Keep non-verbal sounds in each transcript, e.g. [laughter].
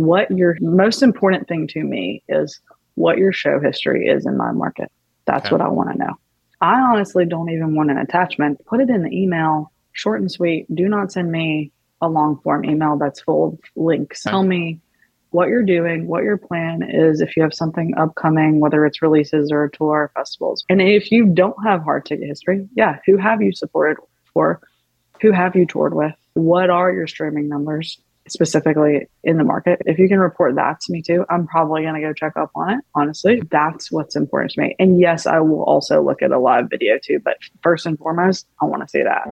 what your most important thing to me is what your show history is in my market. That's okay. what I want to know. I honestly don't even want an attachment. Put it in the email, short and sweet. Do not send me a long form email that's full of links. Okay. Tell me what you're doing, what your plan is, if you have something upcoming, whether it's releases or tour or festivals. And if you don't have hard ticket history, yeah, who have you supported for? Who have you toured with? What are your streaming numbers specifically in the market? If you can report that to me too, I'm probably going to go check up on it. Honestly, that's what's important to me. And yes, I will also look at a live video too, but first and foremost, I want to see that.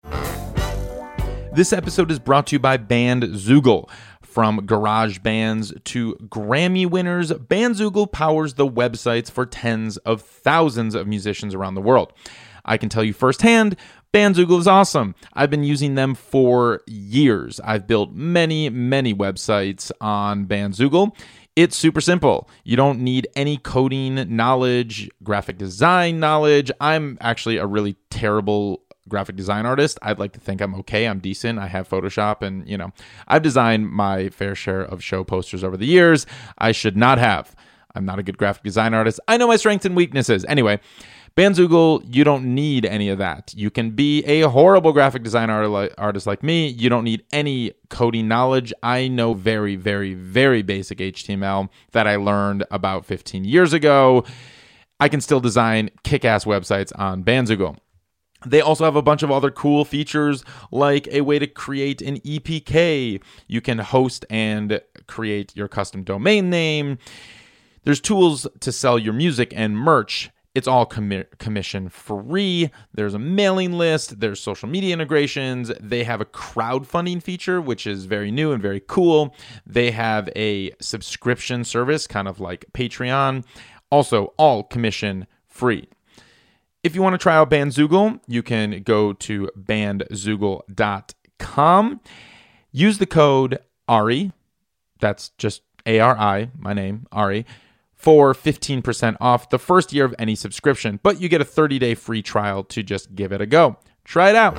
This episode is brought to you by Bandzoogle. From garage bands to Grammy winners, Bandzoogle powers the websites for tens of thousands of musicians around the world. I can tell you firsthand, Bandzoogle is awesome. I've been using them for years. I've built many, many websites on Bandzoogle. It's super simple. You don't need any coding knowledge, graphic design knowledge. I'm actually a really terrible graphic design artist. I'd like to think I'm okay. I'm decent. I have Photoshop and, you know, I've designed my fair share of show posters over the years. I should not have. I'm not a good graphic design artist. I know my strengths and weaknesses. Anyway, Bandzoogle, you don't need any of that. You can be a horrible graphic design art- artist like me. You don't need any coding knowledge. I know very, very, very basic HTML that I learned about 15 years ago. I can still design kick ass websites on Bandzoogle. They also have a bunch of other cool features like a way to create an EPK. You can host and create your custom domain name. There's tools to sell your music and merch. It's all commission free. There's a mailing list. There's social media integrations. They have a crowdfunding feature, which is very new and very cool. They have a subscription service, kind of like Patreon. Also, all commission free. If you want to try out Bandzoogle, you can go to bandzoogle.com. Use the code ARI, that's just A R I, my name, Ari, for 15% off the first year of any subscription, but you get a 30 day free trial to just give it a go. Try it out.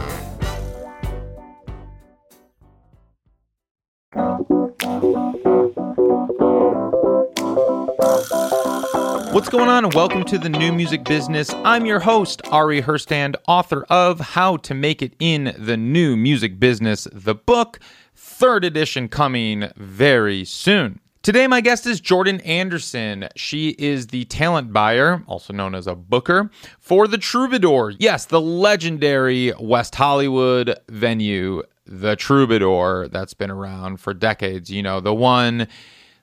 What's going on, and welcome to the New Music Business. I'm your host, Ari Herstand, author of How to Make It in the New Music Business, the book, third edition coming very soon. Today, my guest is Jordan Anderson. She is the talent buyer, also known as a booker, for the Troubadour. Yes, the legendary West Hollywood venue, the Troubadour, that's been around for decades. You know, the one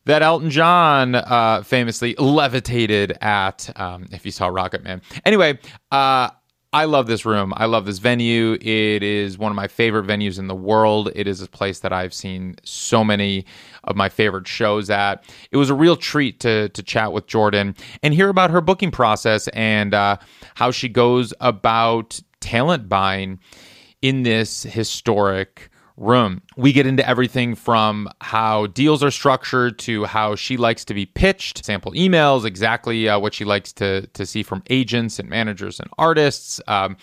that Elton John uh, famously levitated at. Um, if you saw Rocket Man, anyway. Uh, I love this room. I love this venue. It is one of my favorite venues in the world. It is a place that I've seen so many of my favorite shows at. It was a real treat to to chat with Jordan and hear about her booking process and uh, how she goes about talent buying in this historic room. We get into everything from how deals are structured to how she likes to be pitched, sample emails, exactly uh, what she likes to, to see from agents and managers and artists. Um,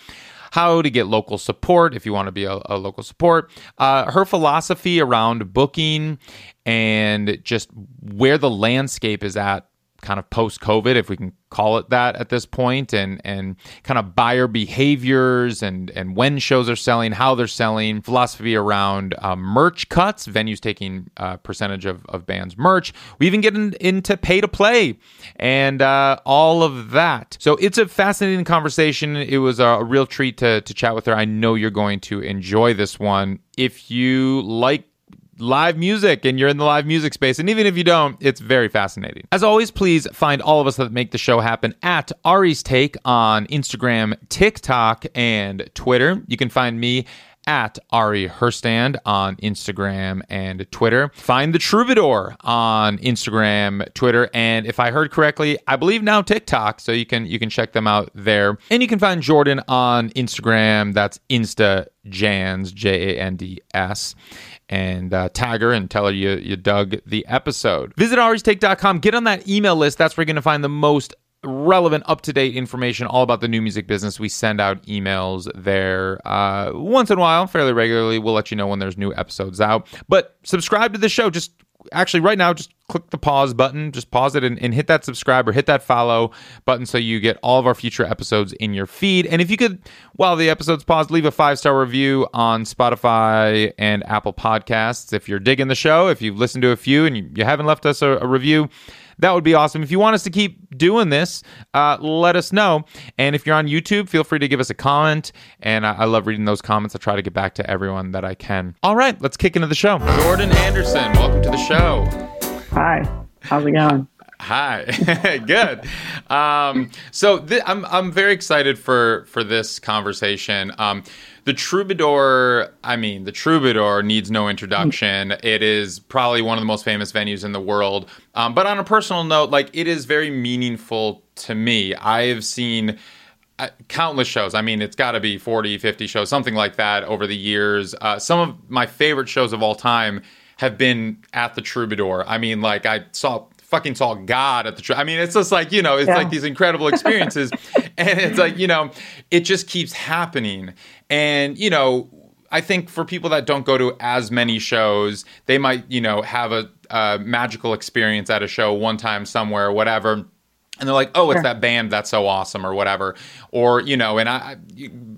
how to get local support if you want to be a, a local support, uh, her philosophy around booking, and just where the landscape is at kind of post COVID, if we can call it that at this point, and and kind of buyer behaviors and and when shows are selling, how they're selling, philosophy around uh, merch cuts, venues taking a uh, percentage of, of bands' merch. We even get in, into pay to play and uh, all of that. So it's a fascinating conversation. It was a real treat to to chat with her. I know you're going to enjoy this one. If you like live music and you're in the live music space. And even if you don't, it's very fascinating. As always, please find all of us that make the show happen at Ari's Take on Instagram, TikTok, and Twitter. You can find me at Ari Herstand on Instagram and Twitter. Find the Troubadour on Instagram, Twitter, and if I heard correctly, I believe now TikTok. So you can you can check them out there. And you can find Jordan on Instagram. That's Insta Jans J A N D S and uh, tag her and tell her you, you dug the episode. Visit aristake.com. Get on that email list. That's where you're going to find the most relevant, up to date information all about the new music business. We send out emails there uh, once in a while, fairly regularly. We'll let you know when there's new episodes out. But subscribe to the show. Just actually right now just click the pause button. Just pause it and, and, hit that subscribe or hit that follow button so you get all of our future episodes in your feed. And if you could while the episode's paused leave a five star review on spotify and apple podcasts. If you're digging the show if you've listened to a few and you, you haven't left us a, a review that would be awesome. If you want us to keep doing this, uh, let us know. And if you're on YouTube, feel free to give us a comment. And I, I love reading those comments. I try to get back to everyone that I can. All right, let's kick into the show. Jordan Anderson, welcome to the show. Hi, how's it going? Hi, [laughs] good. Um, so th- I'm I'm very excited for for this conversation. Um, the Troubadour, I mean, the Troubadour needs no introduction. It is probably one of the most famous venues in the world. Um, but on a personal note, like it is very meaningful to me. I have seen uh, countless shows. I mean, it's got to be 40, 50 shows, something like that over the years. Uh, some of my favorite shows of all time have been at the Troubadour. I mean, like I saw fucking saw God at the. Tr- I mean, it's just like you know, it's yeah. like these incredible experiences, [laughs] and it's like you know, it just keeps happening. And, you know, I think for people that don't go to as many shows, they might, you know, have a, a magical experience at a show one time somewhere, whatever and they're like, "Oh, it's sure. that band that's so awesome," or whatever, or you know. And I,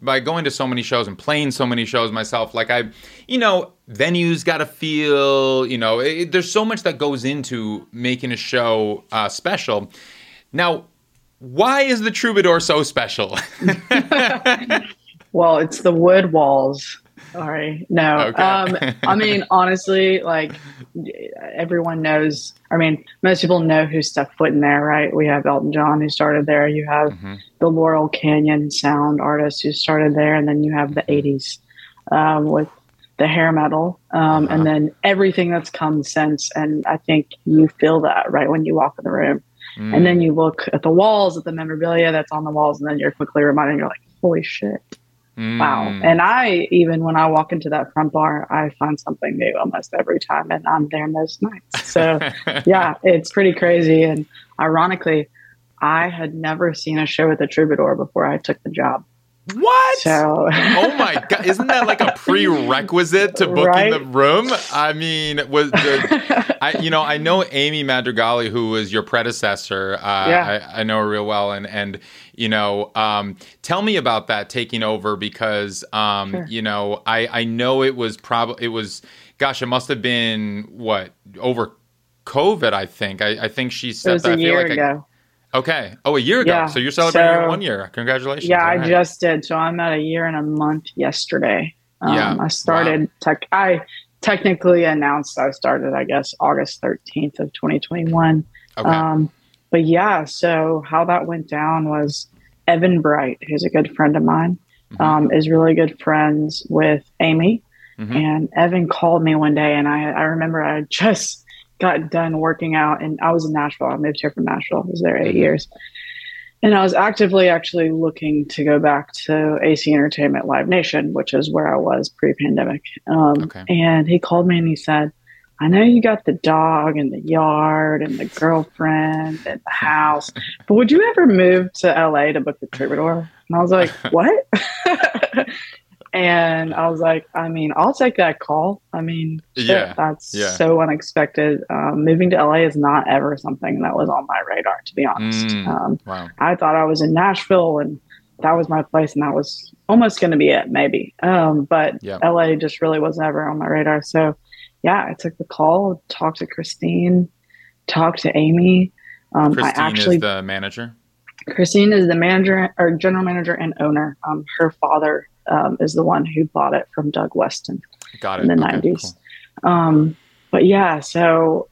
by going to so many shows and playing so many shows myself, like I, you know, venues got to feel, you know, it, there's so much that goes into making a show uh, special. Now, why is the Troubadour so special? [laughs] Well, it's the wood walls. Sorry. No. Okay. um, I mean, [laughs] honestly, like everyone knows. I mean, most people know who stepped foot in there, right? We have Elton John who started there. You have mm-hmm. the Laurel Canyon sound artist who started there, and then you have the '80s um, with the hair metal, um, uh-huh. and then everything that's come since. And I think you feel that right when you walk in the room. Mm. And then you look at the walls, at the memorabilia that's on the walls, and then you're quickly reminded, you're like, holy shit, Mm. Wow. And I, even when I walk into that front bar, I find something new almost every time, and I'm there most nights. So, [laughs] yeah, it's pretty crazy. And ironically, I had never seen a show at the Troubadour before I took the job. What? So, oh my [laughs] god, isn't that like a prerequisite to booking right? the room? I mean, was the, I you know I know Amy Madrigali, who was your predecessor. Uh, yeah. I, I, know her real well, and and you know, um, tell me about that taking over because um, sure. you know I I know it was probably it was gosh it must have been what over COVID I think I, I think she said that a year like ago. Okay. Oh, a year ago. Yeah. So you're celebrating so, one year. Congratulations. Yeah, right. I just did. So I'm at a year and a month yesterday. Um, yeah. I started wow. tech. I technically announced I started, I guess, August 13th of 2021. Okay. Um, but yeah, so how that went down was Evan Bright, who's a good friend of mine, mm-hmm. um, is really good friends with Amy. Mm-hmm. And Evan called me one day, and I, I remember I just got done working out and I was in Nashville. I moved here from Nashville. I was there 8 mm-hmm. years. And I was actively actually looking to go back to AC Entertainment Live Nation, which is where I was pre pandemic. Um, okay. And he called me and he said, I know you got the dog and the yard and the girlfriend and the house, but would you ever move to LA to book the Troubadour? And I was like, [laughs] what? [laughs] And I was like, I mean, I'll take that call. I mean, shit, yeah, that's yeah. so unexpected. Um, moving to LA is not ever something that was on my radar, to be honest. Mm, um, wow. I thought I was in Nashville and that was my place, and that was almost going to be it, maybe. Um, but yep. LA just really was never on my radar. So, yeah, I took the call, talked to Christine, talked to Amy. Um, Christine I actually, is the manager. Christine is the manager or general manager and owner. Um, her father um, is the one who bought it from Doug Weston Got it. in the okay, 90s. Cool. Um, but yeah, so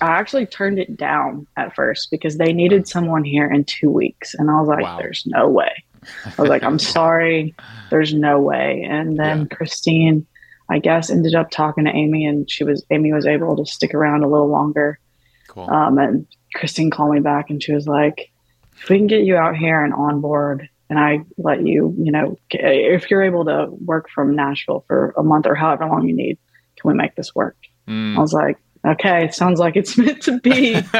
I actually turned it down at first because they needed someone here in two weeks. And I was like, wow. there's no way. I was like, I'm [laughs] sorry, there's no way. And then yeah. Christine, I guess, ended up talking to Amy, and she was Amy was able to stick around a little longer. Cool. Um, and Christine called me back, and she was like, "If we can get you out here and on board, and I let you, you know, if you're able to work from Nashville for a month or however long you need, can we make this work? Mm. I was like, okay, sounds like it's [laughs] meant to be. [laughs]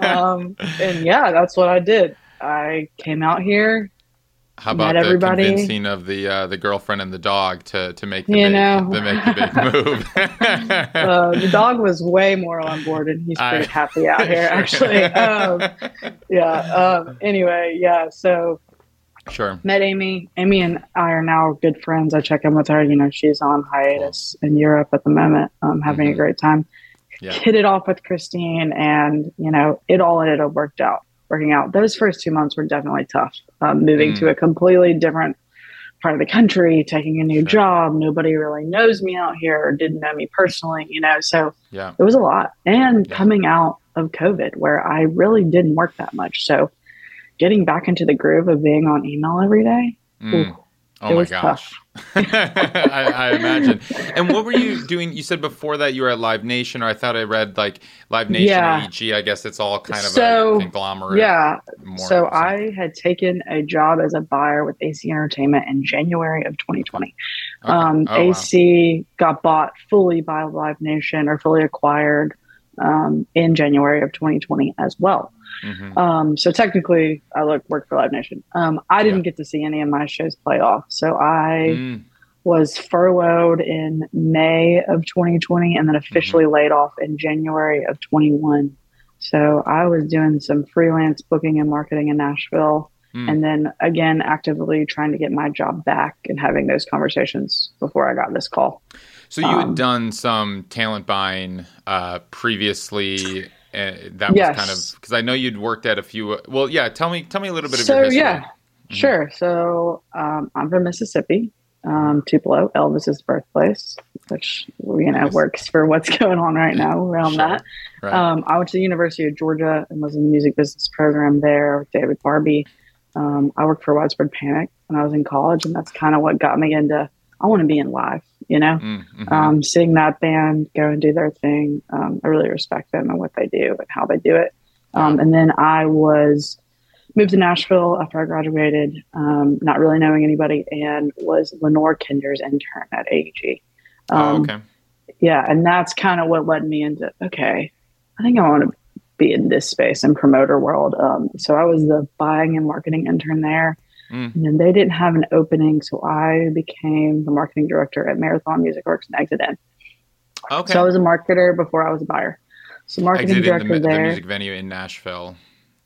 um, and yeah, that's what I did. I came out here, How about the everybody. convincing of the uh, the girlfriend and the dog to to make the You big know. to make the big move? [laughs] uh, the dog was way more on board, and he's pretty I- happy out here, Sure. actually. Um, yeah. Um, anyway, yeah. So sure. met Amy. Amy and I are now good friends. I check in with her. You know, she's on hiatus in Europe at the moment, um, having Mhm. a great time. Yeah. Hit it off with Christine, and you know, it all ended up worked out. Working out. Those first two months were definitely tough. Um, moving Mm. to a completely different part of the country, taking a new Sure. job. Nobody really knows me out here or didn't know me personally. You know, so Yeah. it was a lot. And Yeah. coming out of COVID, where I really didn't work that much, so getting back into the groove of being on email every day. Mm. Ooh, Oh my was gosh. [laughs] I, I imagine. And what were you doing? You said before that you were at Live Nation, or I thought I read like Live Nation, Yeah. EG. I guess it's all kind of So, a conglomerate. Yeah. So I had taken a job as a buyer with AC Entertainment in January of 2020. Okay. Um, Oh, wow. AC got bought fully by Live Nation or fully acquired um, in January of 2020 as well. Mhm. Um, so technically, I look work for Live Nation. Um, I didn't Yeah. get to see any of my shows play off, so I Mm. was furloughed in May of 2020 and then officially Mm-hmm. laid off in January of 21. So I was doing some freelance booking and marketing in Nashville, Mm. and then again actively trying to get my job back and having those conversations before I got this call. So you had Um, done some talent buying uh, previously. Uh, that was kind of because I know you'd worked at a few. Well, yeah. Tell me, tell me a little bit of So, your history. yeah. Sure. So um, I'm from Mississippi, um, Tupelo, Elvis's birthplace, which you know Nice. works for what's [laughs] going on right now around Sure. that. Right. Um, I went to the University of Georgia and was in the music business program there with David Barbe. Um, I worked for Widespread Panic when I was in college, and that's kind of what got me into. I want to be in live, you know. Mm, mhm. Um, seeing that band go and do their thing, um, I really respect them and what they do and how they do it. Um, and then I was moved to Nashville after I graduated, um, not really knowing anybody, and was Lenore Kinder's intern at AEG. oh, Um, okay. yeah, and that's kind of what led me into okay, I think I want to be in this space and promoter world. Um, so I was the buying and marketing intern there, Mm. and then they didn't have an opening, so I became the marketing director at Marathon Music Works and Exit In. Okay. So I was a marketer before I was a buyer. So marketing Exited director the, the there. music venue in Nashville.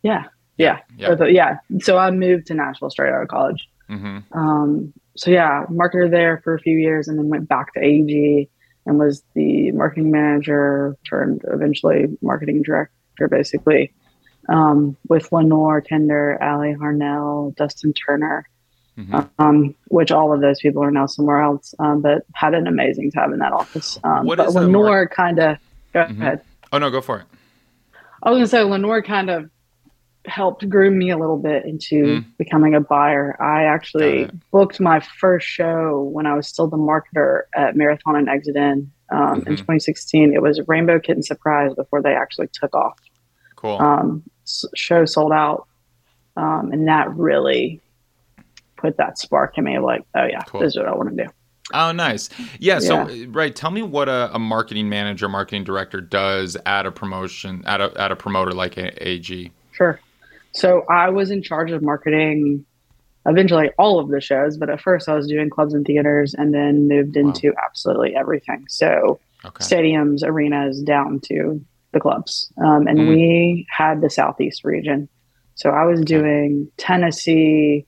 Yeah, yeah, Yeah. The- yeah. So I moved to Nashville straight out of college. hmm Um, so yeah, marketer there for a few years, and then went back to AEG and was the marketing manager turned eventually marketing director, basically, um, with Lenore Kinder, Ali Harnell, Dustin Turner, hmm um, which all of those people are now somewhere else, um, but had an amazing time in that office. Um, What but is Lenore kind of, go Mhm. ahead. Oh no, go for it. I was gonna say Lenore kind of helped groom me a little bit into Mm. becoming a buyer. I actually booked my first show when I was still the marketer at Marathon and Exit In um, in Mhm. 2016. It was Rainbow Kitten Surprise before they actually took off. Cool. Um, show sold out, um, and that really put that spark in me of like, oh yeah, Cool. this is what I want to do. Oh, nice. Yeah. So, Yeah. right. Tell me what a, a marketing manager, marketing director does at a promotion, at a, at a promoter like a, AEG. Sure. So I was in charge of marketing eventually all of the shows, but at first I was doing clubs and theaters and then moved Wow. into absolutely everything. So Okay. stadiums, arenas, down to the clubs. Um, and Mm. we had the Southeast region. So I was doing Tennessee,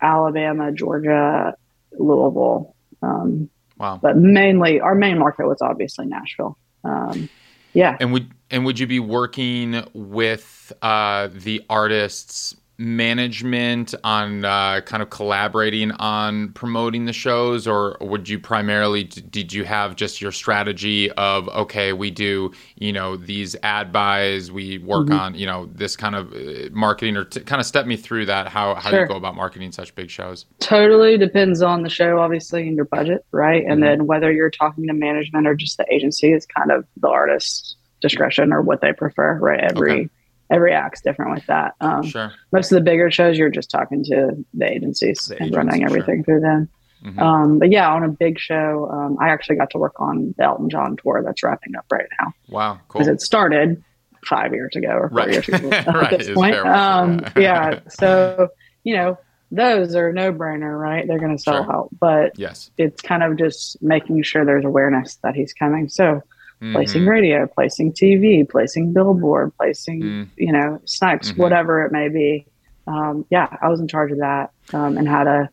Alabama, Georgia, Louisville. Um, Wow. but mainly our main market was obviously Nashville. Um, yeah. And would and would you be working with uh, the artists management on uh, kind of collaborating on promoting the shows, or would you primarily did you have just your strategy of okay, we do you know these ad buys, we work Mhm. on you know this kind of uh, marketing, or t- kind of step me through that how how you go about marketing such big shows. totally depends on the show obviously and your budget right and Mhm. then whether you're talking to management or just the agency is kind of the artist's discretion or what they prefer right every Okay. Every act's different with that um, Sure. most of the bigger shows you're just talking to the agencies The and agents, running sure. everything through them Mhm. um, but yeah on a big show um, i actually got to work on the elton john tour that's wrapping up right now wow. Cool. because it started five years ago or four Right. years ago [laughs] Right, at this point. Um, yeah. [laughs] yeah. So, you know, those are no brainer, right? They're going to sell Sure. out. But Yes. it's kind of just making sure there's awareness that he's coming. So placing Mhm. radio, placing TV, placing billboard, placing, Mm. you know, snipes, Mhm. whatever it may be. Um, yeah, I was in charge of that um, and had a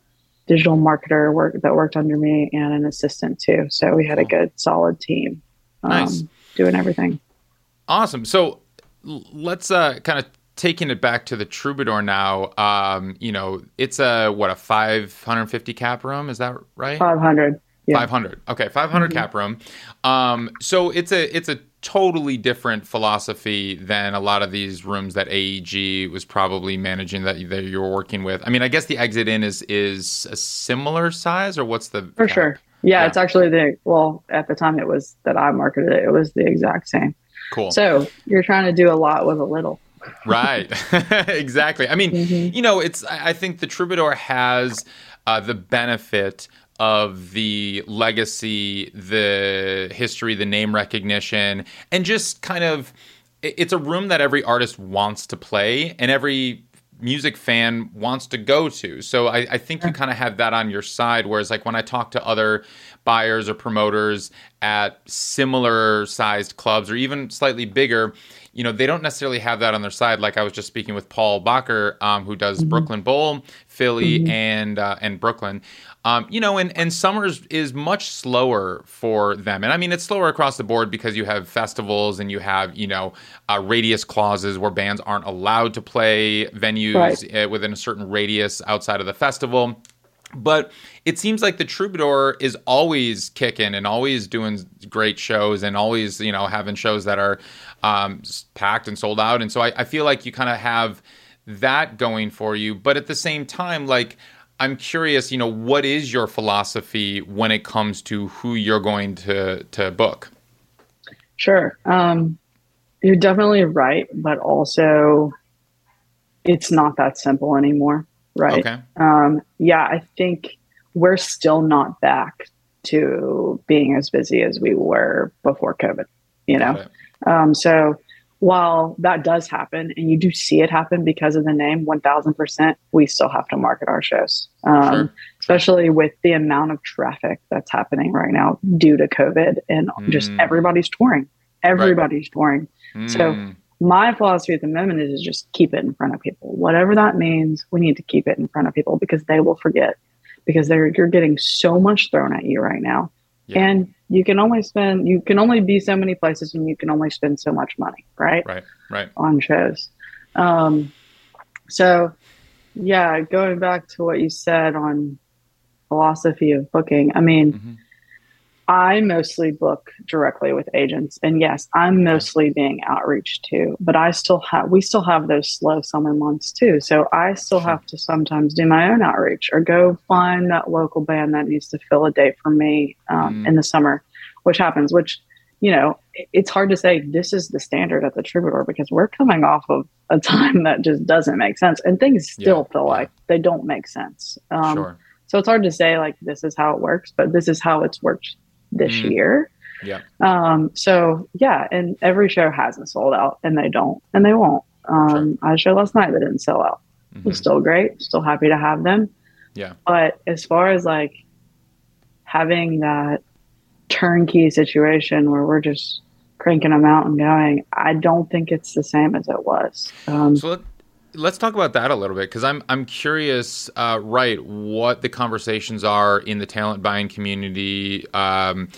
digital marketer work that worked under me and an assistant too. So we had a good, solid team um, Nice. doing everything. Awesome. So let's uh, kind of taking it back to the Troubadour now. Um, you know, it's a what a 550 cap room. Is that right? 500. Yeah. 500. Okay, 500 Mhm. cap room. Um, so it's a it's a totally different philosophy than a lot of these rooms that AEG was probably managing that, that you're working with. I mean, I guess the exit in is is a similar size, or what's the For cap? sure. Yeah, Yeah. it's actually the, well, at the time it was that I marketed it, it was the exact same. Cool. So you're trying to do a lot with a little. right. [laughs] [laughs] exactly. I mean, Mhm. you know, it's. I I think the Troubadour has uh, the benefit of the legacy, the history, the name recognition, and just kind of it's a room that every artist wants to play, and every music fan wants to go to. So I, I think you kind of have that on your side. Whereas, like when I talk to other buyers or promoters at similar sized clubs or even slightly bigger, you know, they don't necessarily have that on their side. Like I was just speaking with Paul Bacher, um, who does Brooklyn Bowl, Philly, and uh, and Brooklyn. Um, you know, and, and summers is much slower for them. And I mean, it's slower across the board because you have festivals and you have, you know, uh, radius clauses where bands aren't allowed to play venues Right. uh, within a certain radius outside of the festival. But it seems like the Troubadour is always kicking and always doing great shows and always, you know, having shows that are um, packed and sold out. And so I, I feel like you kind of have that going for you. But at the same time, like, I'm curious, you know, what is your philosophy when it comes to who you're going to to book? Sure. Um, you're definitely right, but also it's not that simple anymore, right? Okay. Um, yeah, I think we're still not back to being as busy as we were before COVID, you know? Um, so while that does happen and you do see it happen because of the name 1000%, we still have to market our shows. Um, Sure. especially with the amount of traffic that's happening right now due to COVID and just Mm. everybody's touring. Everybody's touring. So- Mm, My philosophy at the moment is, is just keep it in front of people. Whatever that means, we need to keep it in front of people because they will forget because they're you're getting so much thrown at you right now. Yeah. And you can only spend you can only be so many places and you can only spend so much money, right? right, right. on shows. Um, so, yeah, going back to what you said on philosophy of booking, I mean, Mhm. I mostly book directly with agents, and yes, I'm mostly being outreach too. But I still have we still have those slow summer months too, so I still have to sometimes do my own outreach or go find that local band that needs to fill a date for me um, Mm. in the summer, which happens. Which you know, it's hard to say this is the standard at the Troubadour because we're coming off of a [laughs] time that just doesn't make sense, and things still Yeah, feel yeah. like they don't make sense. Um, sure. so it's hard to say like this is how it works, but this is how it's worked this Mm. year. Yeah. Um, so yeah, and every show hasn't sold out, and they don't, and they won't. Um, I had a show last night that didn't sell out. It was Mhm. still great. Still happy to have them. Yeah. But as far as like having that turnkey situation where we're just cranking them out and going, I don't think it's the same as it was. Um, So let, let's talk about that a little bit because I'm I'm curious, uh, right? What the conversations are in the talent buying community um,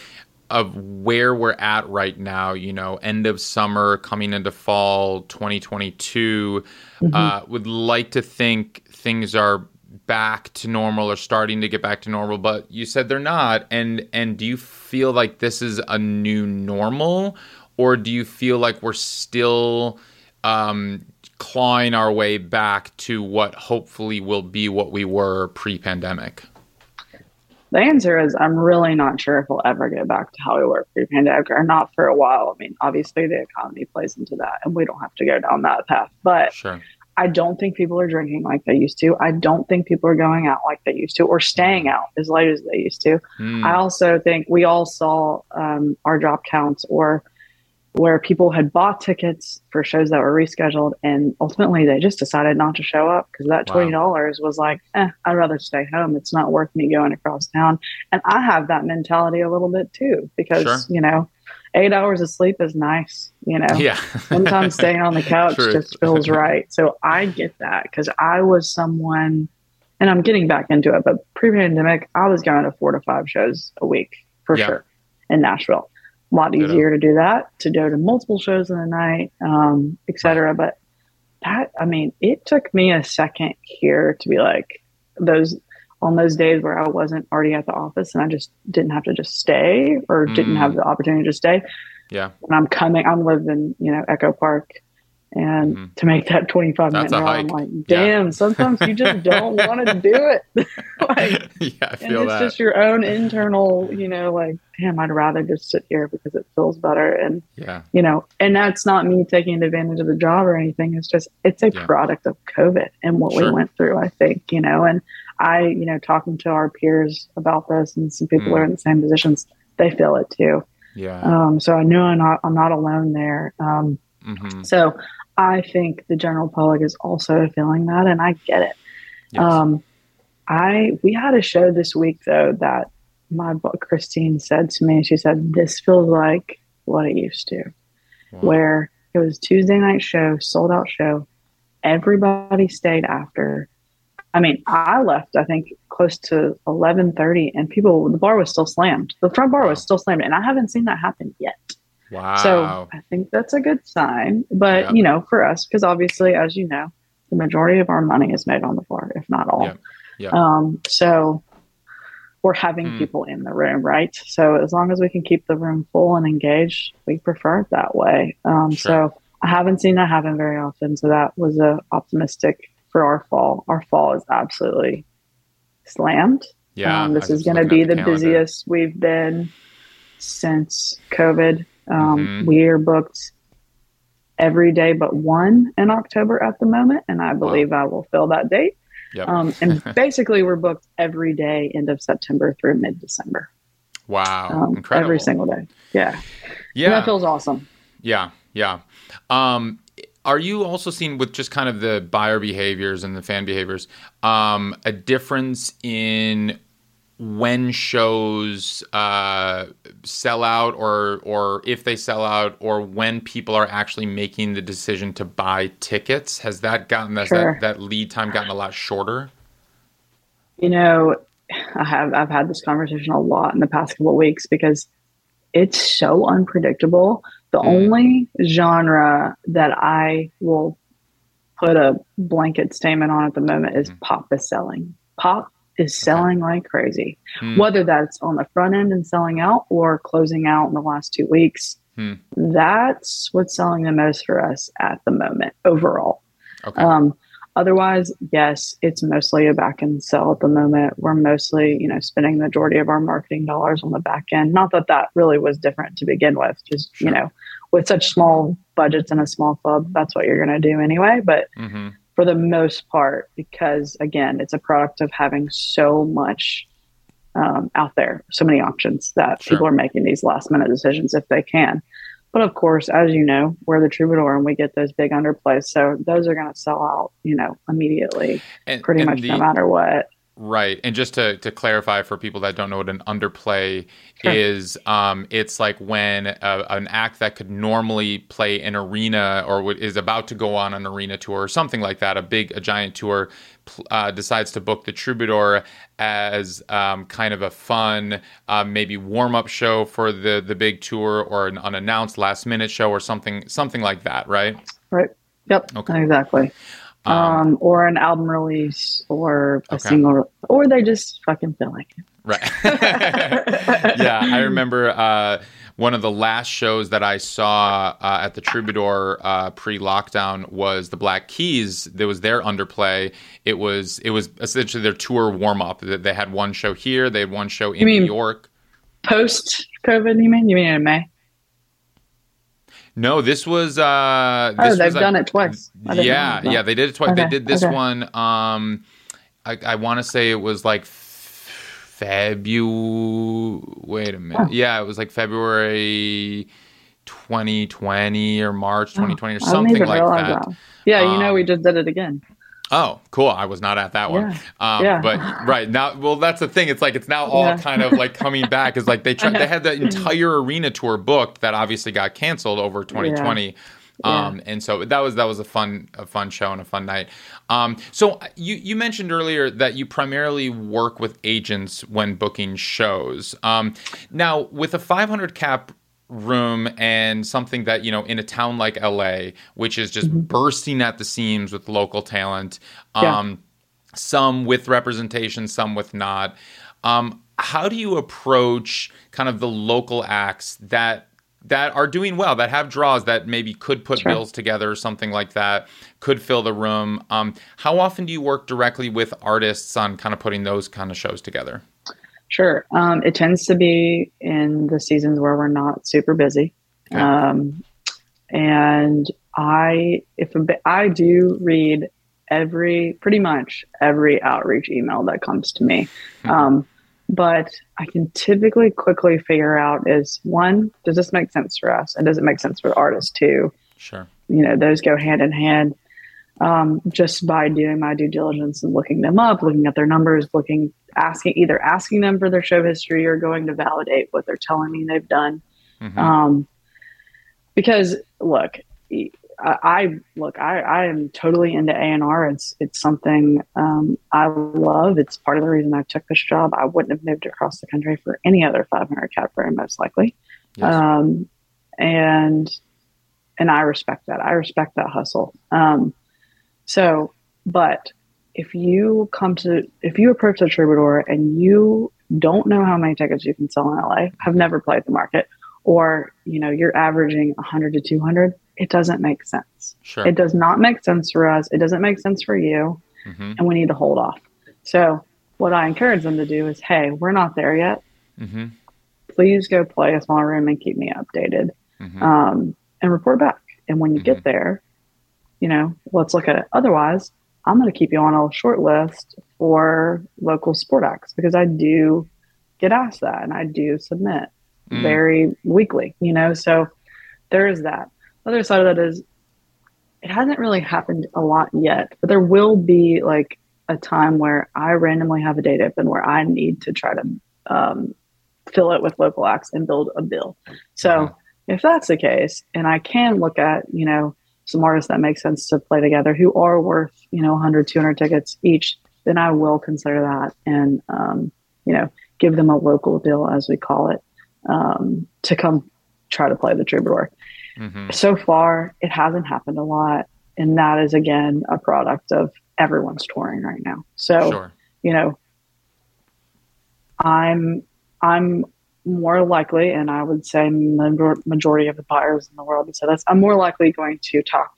of where we're at right now. You know, end of summer, coming into fall, 2022. Uh, would like to think things are back to normal or starting to get back to normal, but you said they're not. And and do you feel like this is a new normal, or do you feel like we're still um, clawing our way back to what hopefully will be what we were pre-pandemic? The answer is I'm really not sure if we'll ever get back to how we were pre-pandemic or not for a while. I mean, obviously the economy plays into that, and we don't have to go down that path. But Sure. I don't think people are drinking like they used to. I don't think people are going out like they used to, or staying out as late as they used to. Hmm. I also think we all saw um, our drop counts or where people had bought tickets for shows that were rescheduled and ultimately they just decided not to show up because that $20 wow. was like, eh, I'd rather stay home. It's not worth me going across town. And I have that mentality a little bit too because, sure. you know, eight hours of sleep is nice. You know, yeah. [laughs] sometimes staying on the couch just feels right. So I get that because I was someone, and I'm getting back into it, but pre pandemic, I was going to four to five shows a week for yeah. sure in Nashville a lot easier to do that, to go to multiple shows in a night, um, etc. But that, I mean, it took me a second here to be like those on those days where I wasn't already at the office and I just didn't have to just stay or mm. didn't have the opportunity to stay. Yeah. When I'm coming, I'm living, you know, Echo Park and mm-hmm. to make that 25 minute drive, I'm like, damn, yeah. sometimes you just [laughs] don't want to do it. [laughs] like, yeah, I feel and it's that. just your own internal, you know, like, damn, I'd rather just sit here because it feels better. And, yeah, you know, and that's not me taking advantage of the job or anything. It's just, it's a yeah. product of COVID and what sure. we went through, I think, you know, and I, you know, talking to our peers about this and some people mm. are in the same positions, they feel it too. Yeah. Um, so I know I'm not, I'm not alone there. Um, Mm-hmm. So I think the general public is also feeling that, and I get it. Yes. Um, I we had a show this week though that my book Christine said to me. She said, "This feels like what it used to, wow. where it was Tuesday night show, sold out show. Everybody stayed after. I mean, I left. I think close to eleven thirty, and people. The bar was still slammed. The front bar was still slammed, and I haven't seen that happen yet. Wow. So I think that's a good sign. But, yep. you know, for us, because obviously, as you know, the majority of our money is made on the floor, if not all. Yep. Yep. Um, so we're having mm. people in the room, right? So as long as we can keep the room full and engaged, we prefer it that way. Um, sure. So I haven't seen that happen very often. So that was a optimistic for our fall. Our fall is absolutely slammed. Yeah. Um, this is going to be the, the busiest we've been since COVID. Um, mm-hmm. We are booked every day but one in October at the moment, and I believe wow. I will fill that date. Yep. Um, and [laughs] basically, we're booked every day end of September through mid December. Wow, um, incredible! Every single day. Yeah, yeah, and that feels awesome. Yeah, yeah. Um, are you also seeing with just kind of the buyer behaviors and the fan behaviors um, a difference in when shows uh, sell out or or if they sell out or when people are actually making the decision to buy tickets has that gotten has sure. that, that lead time gotten a lot shorter you know i have i've had this conversation a lot in the past couple of weeks because it's so unpredictable the mm. only genre that i will put a blanket statement on at the moment is mm. pop is selling pop is selling like crazy, hmm. whether that's on the front end and selling out or closing out in the last two weeks. Hmm. That's what's selling the most for us at the moment overall. Okay. Um, otherwise, yes, it's mostly a back end sell at the moment. We're mostly, you know, spending the majority of our marketing dollars on the back end. Not that that really was different to begin with, just, sure. you know, with such small budgets and a small club, that's what you're going to do anyway. But mm-hmm for the most part, because again, it's a product of having so much um, out there, so many options that sure. people are making these last minute decisions if they can. But of course, as you know, we're the troubadour and we get those big underplays. So those are going to sell out, you know, immediately, and, pretty and much the, no matter what. Right. And just to, to clarify for people that don't know what an underplay sure. is, um, it's like when a, an act that could normally play an arena or is about to go on an arena tour or something like that, a big, a giant tour, uh, decides to book the Troubadour as um, kind of a fun, uh, maybe warm up show for the, the big tour or an unannounced last minute show or something, something like that, right? Right. Yep. Okay. Exactly um, um, or an album release or a okay. single, or they just fucking feel like it. Right. [laughs] yeah, I remember uh, one of the last shows that I saw uh, at the Troubadour uh, pre-lockdown was the Black Keys. There was their underplay. It was it was essentially their tour warm up. They had one show here. They had one show in New York. Post COVID, you mean? You mean in May? No, this was. Uh, this oh, they've was, done it twice. Yeah, yeah, they did it twice. Okay, they did this okay. one. Um, I, I want to say it was like February. Wait a minute. Oh. Yeah, it was like February 2020 or March 2020 or something like that. that. Yeah, you know, we um, just did it again. Oh, cool. I was not at that one. Yeah. Um, yeah. But right now, well, that's the thing. It's like, it's now all yeah. kind of like coming back is like they [laughs] tried, they had the entire arena tour booked that obviously got canceled over 2020. Yeah. Um, and so that was that was a fun a fun show and a fun night. Um, so you you mentioned earlier that you primarily work with agents when booking shows. Um, now with a 500 cap room and something that you know in a town like LA, which is just mm-hmm. bursting at the seams with local talent. Um, yeah. Some with representation, some with not. Um, how do you approach kind of the local acts that that are doing well, that have draws that maybe could put sure. bills together or something like that, could fill the room? Um, how often do you work directly with artists on kind of putting those kind of shows together? Sure. Um, it tends to be in the seasons where we're not super busy. Okay. Um, and I, if a, I do read every, pretty much every outreach email that comes to me. Mm-hmm. Um, but I can typically quickly figure out is one, does this make sense for us? And does it make sense for the artist too? Sure. You know, those go hand in hand. Um, just by doing my due diligence and looking them up, looking at their numbers, looking asking either asking them for their show history or going to validate what they're telling me they've done. Mm-hmm. Um, because look, I, I look, I, I am totally into A and R. It's it's something um, I love. It's part of the reason I took this job. I wouldn't have moved across the country for any other 500 cap very most likely. Yes. Um, and and I respect that. I respect that hustle. Um, so, but if you come to if you approach the troubadour and you don't know how many tickets you can sell in LA, have never played the market, or you know you're averaging 100 to 200, it doesn't make sense. Sure. It does not make sense for us. It doesn't make sense for you, mm-hmm. and we need to hold off. So what I encourage them to do is, hey, we're not there yet. Mm-hmm. Please go play a small room and keep me updated, mm-hmm. um, and report back. And when you get mm-hmm. there, you know, let's look at it. Otherwise, I'm going to keep you on a short list for local sport acts because I do get asked that and I do submit mm. very weekly, you know. So there is that. The other side of that is it hasn't really happened a lot yet, but there will be like a time where I randomly have a date open where I need to try to um, fill it with local acts and build a bill. So mm-hmm. if that's the case, and I can look at, you know, some artists that make sense to play together who are worth, you know, 100, 200 tickets each, then I will consider that and, um, you know, give them a local deal, as we call it, um, to come try to play the troubadour. Mm-hmm. So far, it hasn't happened a lot. And that is, again, a product of everyone's touring right now. So, sure. you know, I'm, I'm more likely, and I would say the majority of the buyers in the world would say this, I'm more likely going to talk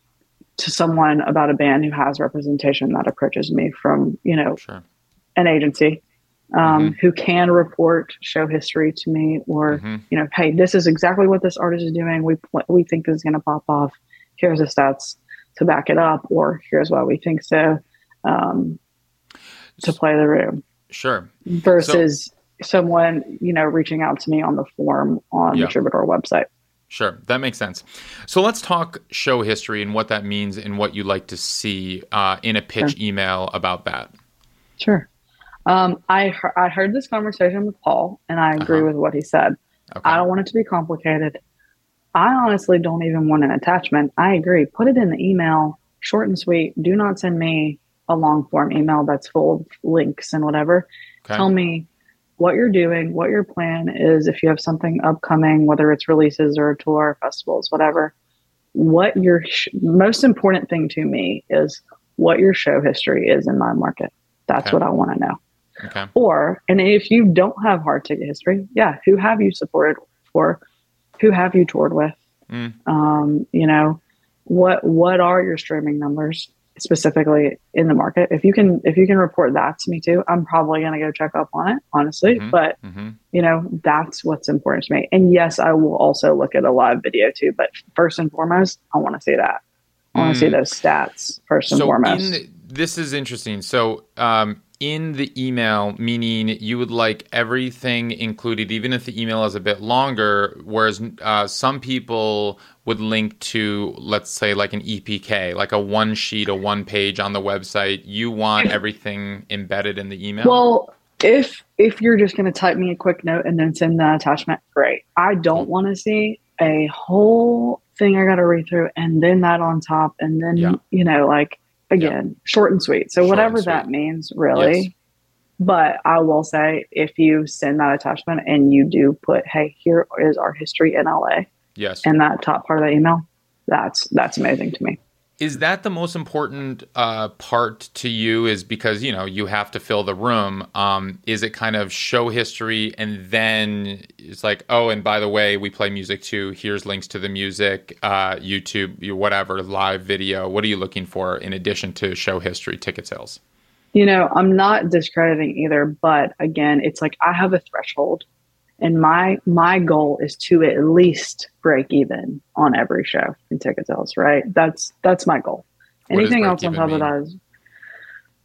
to someone about a band who has representation that approaches me from, you know, sure. an agency um, mm-hmm. who can report show history to me or, mm-hmm. you know, hey, this is exactly what this artist is doing. We, we think is going to pop off. Here's the stats to back it up, or here's why we think so um, to play the room. Sure. Versus so- someone, you know, reaching out to me on the form on the Troubadour website. Sure, that makes sense. So let's talk show history and what that means and what you like to see uh, in a pitch sure. email about that. Sure. Um, I he- I heard this conversation with Paul, and I agree uh-huh. with what he said. Okay. I don't want it to be complicated. I honestly don't even want an attachment. I agree. Put it in the email, short and sweet. Do not send me a long form email that's full of links and whatever. Okay. Tell me what you're doing, what your plan is, if you have something upcoming, whether it's releases or a tour, festivals, whatever. What your sh- most important thing to me is what your show history is in my market. That's okay. what I want to know. Okay. Or, and if you don't have hard ticket history, yeah, who have you supported for? Who have you toured with? Mm. Um, you know, what what are your streaming numbers? Specifically in the market. If you can if you can report that to me too, I'm probably going to go check up on it, honestly. Mm-hmm, but mm-hmm. you know, that's what's important to me. And yes, I will also look at a live video too, but first and foremost, I want to see that. I want to mm. see those stats first and so foremost. In, this is interesting. So, um, in the email, meaning you would like everything included, even if the email is a bit longer. Whereas uh, some people would link to, let's say, like an EPK, like a one sheet, a one page on the website. You want everything embedded in the email. Well, if if you're just going to type me a quick note and then send the attachment, great. I don't want to see a whole thing I got to read through and then that on top, and then yeah. you know, like again, yeah. short and sweet. So short whatever that means, really. Yes. But I will say, if you send that attachment and you do put, "Hey, here is our history in LA," yes, in that top part of the email, that's that's amazing to me is that the most important uh, part to you is because you know you have to fill the room um, is it kind of show history and then it's like oh and by the way we play music too. Here's links to the music uh, youtube whatever live video. What are you looking for in addition to show history ticket sales? You know i'm not discrediting either but again it's like i have a threshold and my my goal is to at least break even on every show in ticket sales right that's that's my goal anything else on top mean? of that is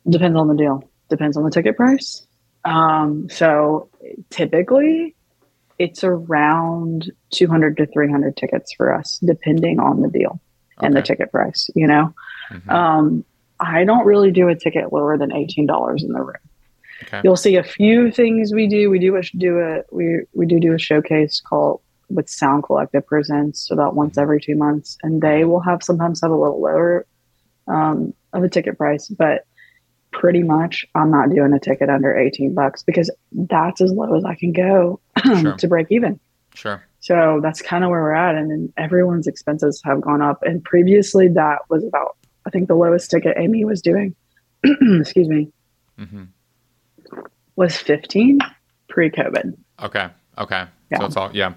depends on the deal depends on the ticket price um, so typically it's around 200 to 300 tickets for us depending on the deal okay. and the ticket price you know mm-hmm. um, i don't really do a ticket lower than $18 in the room Okay. You'll see a few things we do. We do a, do a we we do do a showcase called with Sound Collective presents about once every two months, and they will have sometimes have a little lower um, of a ticket price, but pretty much I'm not doing a ticket under 18 bucks because that's as low as I can go [clears throat] sure. to break even. Sure. So that's kind of where we're at. And then everyone's expenses have gone up. And previously that was about, I think the lowest ticket Amy was doing, [clears throat] excuse me, mm-hmm was 15 pre-COVID. Okay. Okay. Yeah. So it's all yeah.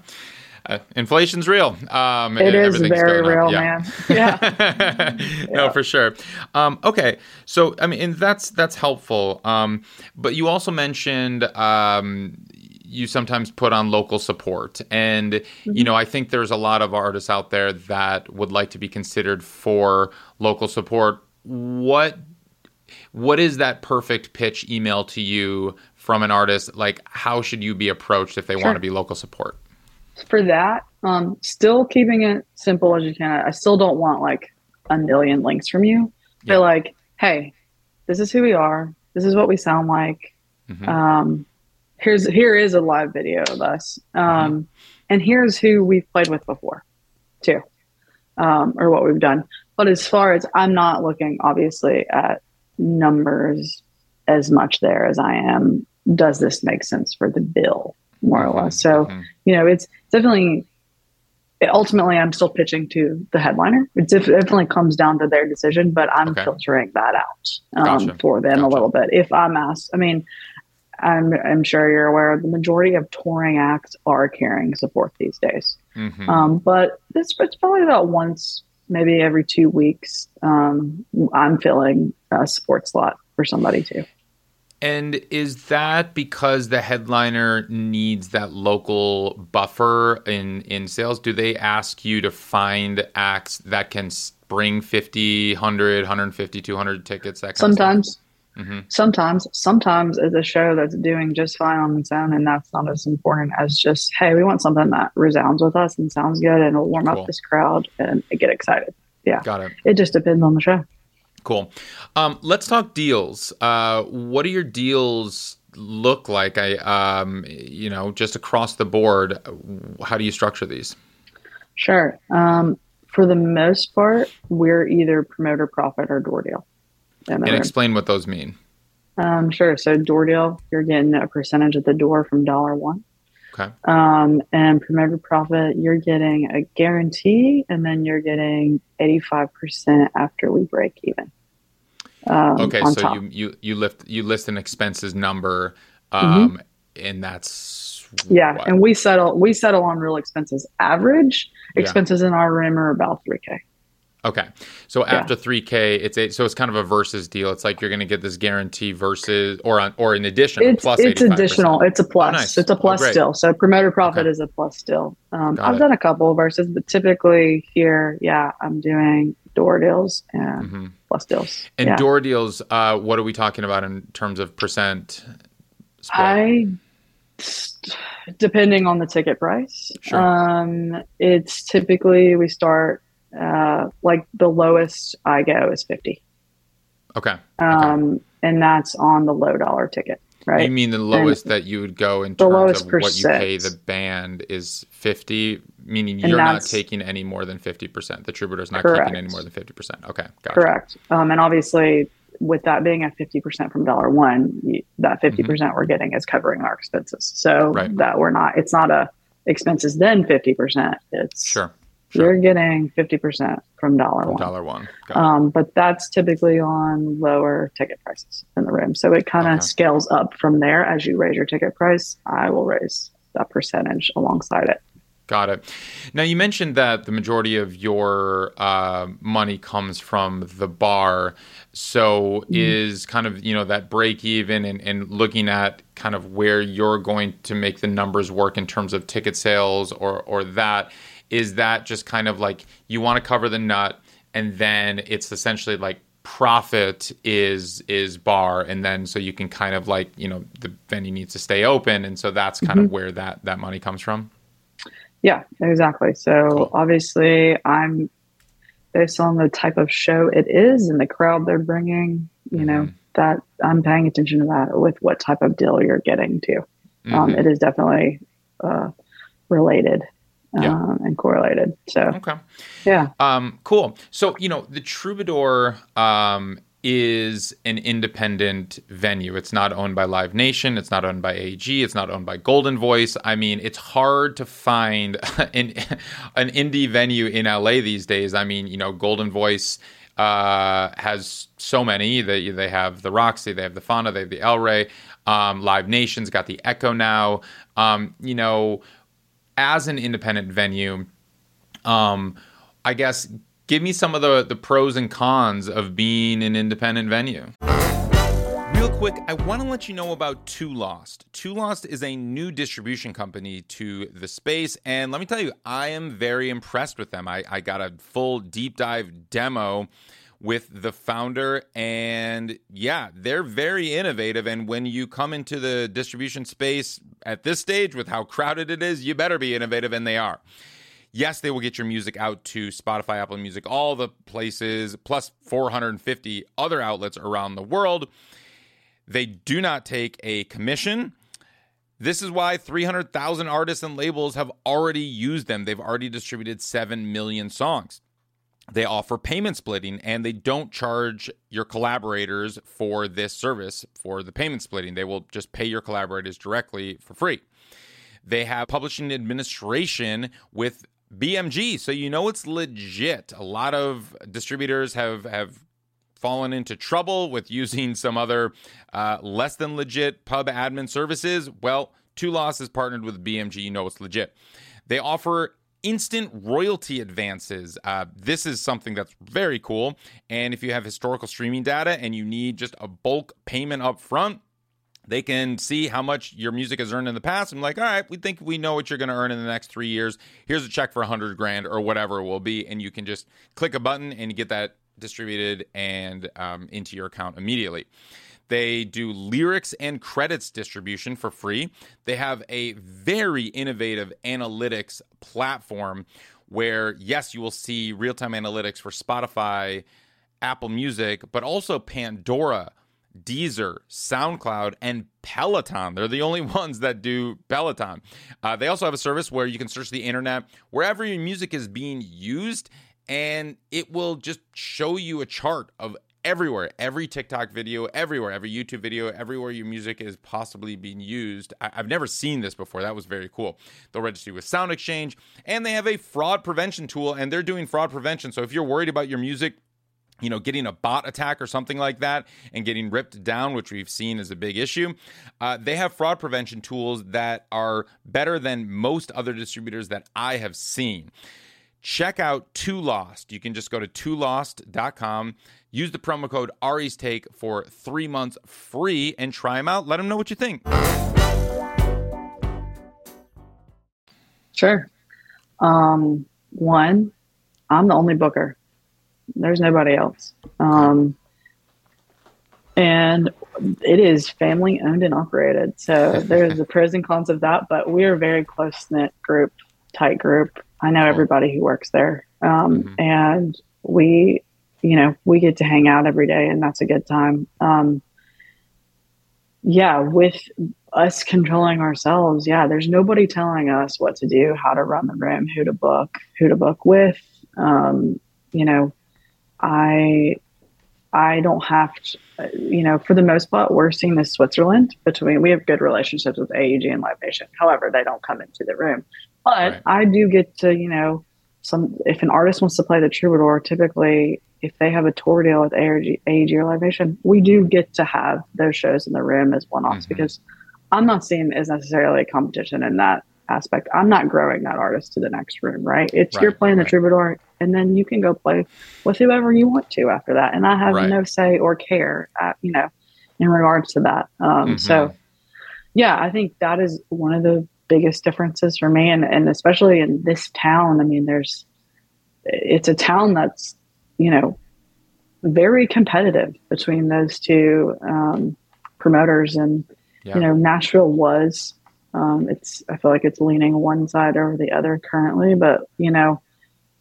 Uh, inflation's real. Um, it is very real, yeah. man. [laughs] Yeah. [laughs] no, yeah. for sure. Um, okay, so I mean, and that's that's helpful. Um, but you also mentioned um, you sometimes put on local support, and mm-hmm. you know, I think there's a lot of artists out there that would like to be considered for local support. What what is that perfect pitch email to you from an artist? Like, how should you be approached if they sure. want to be local support? For that, um, still keeping it simple as you can. I still don't want like a million links from you. Yeah. They're like, hey, this is who we are. This is what we sound like. Mm-hmm. Um, here's here is a live video of us, um, mm-hmm. and here's who we've played with before, too, um, or what we've done. But as far as I'm not looking, obviously, at numbers as much there as I am. Does this make sense for the bill, more or less? So, mm-hmm. you know, it's definitely. Ultimately, I'm still pitching to the headliner. It definitely comes down to their decision, but I'm okay. filtering that out um, gotcha. for them gotcha. a little bit. If I'm asked, I mean, I'm, I'm sure you're aware the majority of touring acts are carrying support these days. Mm-hmm. Um, but it's, it's probably about once maybe every two weeks, um, I'm filling a support slot for somebody too. And is that because the headliner needs that local buffer in, in sales? Do they ask you to find acts that can bring 50, 100, 150, 200 tickets? That Sometimes. Mm-hmm. Sometimes, sometimes it's a show that's doing just fine on its own, and that's not as important as just, hey, we want something that resounds with us and sounds good, and will warm cool. up this crowd and get excited. Yeah, got it. It just depends on the show. Cool. Um, let's talk deals. Uh, what do your deals look like? I, um, you know, just across the board. How do you structure these? Sure. Um, for the most part, we're either promoter profit or door deal. And explain what those mean. Um, sure. So door deal, you're getting a percentage at the door from dollar one. Okay. Um, and promoter profit, you're getting a guarantee, and then you're getting 85% after we break even. Um, okay, so top. you you you lift you list an expenses number, um, mm-hmm. and that's yeah, what? and we settle we settle on real expenses. Average expenses yeah. in our room are about three k. Okay. So after 3K, it's a, so it's kind of a versus deal. It's like you're going to get this guarantee versus or on or in addition it's, plus it's additional. It's a plus. Oh, nice. It's a plus oh, still. So promoter profit okay. is a plus still. Um, I've it. done a couple of versus, but typically here, yeah, I'm doing door deals and mm-hmm. plus deals. And yeah. door deals, uh, what are we talking about in terms of percent? Split? I depending on the ticket price. Sure. Um, it's typically we start uh, like the lowest I go is fifty. Okay. Um, okay. and that's on the low dollar ticket, right? You mean the lowest and that you would go in terms of what you pay the band is fifty, meaning you're not taking any more than fifty percent. The troubadour's not correct. taking any more than fifty percent. Okay, gotcha. Correct. Um, and obviously with that being at 50% from dollar one, that 50% mm-hmm. percent mm hmm we're getting is covering our expenses. So right. that we're not, it's not a expenses then 50%. It's sure. Sure. You're getting 50% from dollar one. Dollar one. Um, but that's typically on lower ticket prices in the room. So it kind of okay. scales up from there as you raise your ticket price. I will raise that percentage alongside it. Got it. Now you mentioned that the majority of your uh, money comes from the bar. So mm. is kind of you know that break even and, and looking at kind of where you're going to make the numbers work in terms of ticket sales or or that is that just kind of like you want to cover the nut and then it's essentially like profit is is bar and then so you can kind of like you know the venue needs to stay open and so that's kind mm-hmm. of where that that money comes from yeah, exactly. So cool. obviously, I'm based on the type of show it is and the crowd they're bringing. You mm-hmm. know that I'm paying attention to that with what type of deal you're getting to. Um, mm-hmm. Um, it is definitely uh, related yeah. um, and correlated. So okay, yeah, um, cool. So you know the Troubadour um, is an independent venue. It's not owned by Live Nation. It's not owned by AEG. It's not owned by Golden Voice. I mean, it's hard to find [laughs] an, an indie venue in LA these days. I mean, you know, Golden Voice uh, has so many. They they have the Roxy, they have the Fonda, they have the El Rey. Um, Live Nation's got the Echo now. Um, you know, as an independent venue, um, I guess give me some of the, the pros and cons of being an independent venue. Real quick, I want to let you know about Too Lost. Too Lost is a new distribution company to the space, and let me tell you, I am very impressed with them. I, I got a full deep dive demo with the founder, and yeah, they're very innovative. And when you come into the distribution space at this stage with how crowded it is, you better be innovative, and they are. Yes, they will get your music out to Spotify, Apple Music, all the places, plus 450 other outlets around the world. They do not take a commission. This is why 300,000 artists and labels have already used them. They've already distributed 7 million songs. They offer payment splitting and they don't charge your collaborators for this service for the payment splitting. They will just pay your collaborators directly for free. They have publishing administration with BMG, so you know it's legit. A lot of distributors have have fallen into trouble with using some other uh, less than legit pub admin services. Well, Too Lost is partnered with BMG. You know it's legit. They offer instant royalty advances. Uh, this is something that's very cool. And if you have historical streaming data and you need just a bulk payment up front, they can see how much your music has earned in the past. I'm like, all right, we think we know what you're going to earn in the next three years. Here's a check for a hundred grand or whatever it will be, and you can just click a button and get that distributed and um, into your account immediately. They do lyrics and credits distribution for free. They have a very innovative analytics platform where, yes, you will see real time analytics for Spotify, Apple Music, but also Pandora Deezer, SoundCloud, and Peloton. They're the only [laughs] ones that do Peloton. Uh, they also have a service where you can search the internet wherever your music is being used, and it will just show you a chart of everywhere, every TikTok video, everywhere, every YouTube video, everywhere your music is possibly being used. I- have never seen this before. That was very cool. They'll register you with SoundExchange, and they have a fraud prevention tool, and they're doing fraud prevention. So if you're worried about your music you know, getting a bot attack or something like that and getting ripped down, which we've seen is a big issue. Uh, they have fraud prevention tools that are better than most other distributors that I have seen. Check out Too Lost. You can just go to toolost.com, use the promo code Ari's Take for three months free, and try them out. Let them know what you think. Sure. Um, one, I'm the only booker. There's nobody else. Um, and it is family owned and operated. So [laughs] there's the pros and cons of that, but we're a very close knit group, tight group. I know everybody who works there. Um, mm-hmm. And we, you know, we get to hang out every day and that's a good time. Um, yeah, with us controlling ourselves, yeah, there's nobody telling us what to do, how to run the room, who to book, who to book with. Um, you know, I I don't have to, you know, for the most part, we're seeing this Switzerland between, we have good relationships with AEG and Live Nation. However, they don't come into the room. But right. I do get to, you know, some, if an artist wants to play the troubadour, typically if they have a tour deal with AEG, AEG or Live Nation, we do get to have those shows in the room as one offs mm-hmm. because I'm not seeing as necessarily a competition in that aspect. I'm not growing that artist to the next room, right? It's right, you're playing right. the troubadour, and then you can go play with whoever you want to after that. And I have right. no say or care, at, you know, in regards to that. Um, mm-hmm. So, yeah, I think that is one of the biggest differences for me, and and especially in this town. I mean, there's it's a town that's you know very competitive between those two um, promoters and. Yeah. You know, Nashville was um, it's I feel like it's leaning one side over the other currently, but you know,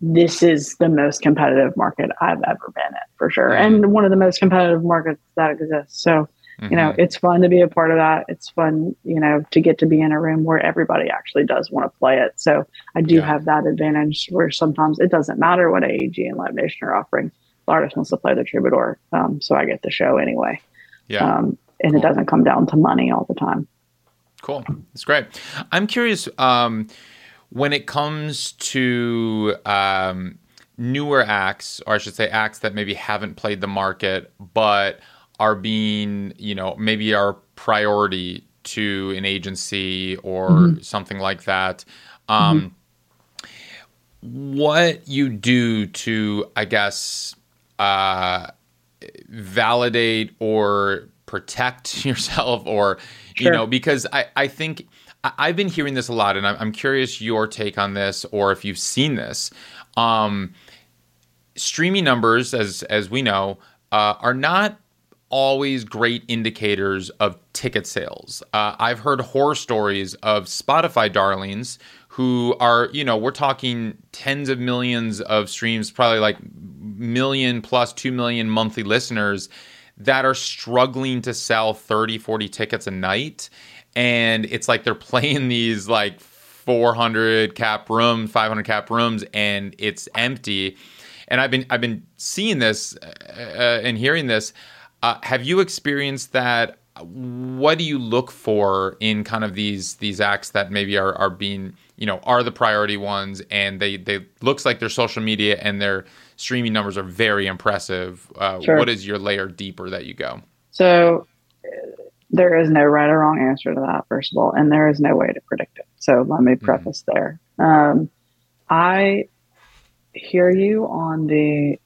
this is the most competitive market I've ever been in for sure, and one of the most competitive markets that exists. So. Mm-hmm. You know, it's fun to be a part of that. It's fun, you know, to get to be in a room where everybody actually does want to play it. So I do yeah. have that advantage where sometimes it doesn't matter what AEG and Live Nation are offering. The artist wants to play the troubadour, um, so I get the show anyway. Yeah, um, and cool. it doesn't come down to money all the time. Cool. That's great. I'm curious um, when it comes to um, newer acts, or I should say acts that maybe haven't played the market, but are being, you know, maybe our priority to an agency or mm-hmm. something like that. Um, mm-hmm. What you do to, I guess, uh, validate or protect [laughs] yourself or sure. you know because i i think i've been hearing this a lot and i'm curious your take on this or if you've seen this um streaming numbers as as we know uh, are not always great indicators of ticket sales. Uh, I've heard horror stories of Spotify darlings who are, you know, we're talking tens of millions of streams, probably like million plus 2 million monthly listeners that are struggling to sell 30, 40 tickets a night. And it's like they're [laughs] playing these like 400 cap rooms, 500 cap rooms, and it's empty. And I've been I've been seeing this uh, uh, and hearing this. Uh, have you experienced that? What do you look for in kind of these these acts that maybe are are being you know are the priority ones, and they they looks like their social media and their streaming numbers are very impressive. Uh, sure. What is your layer deeper that you go? So there is no right or wrong answer to that, first of all, and there is no way to predict it. So let me mm-hmm. preface mm-hmm. there. Um, I hear you on the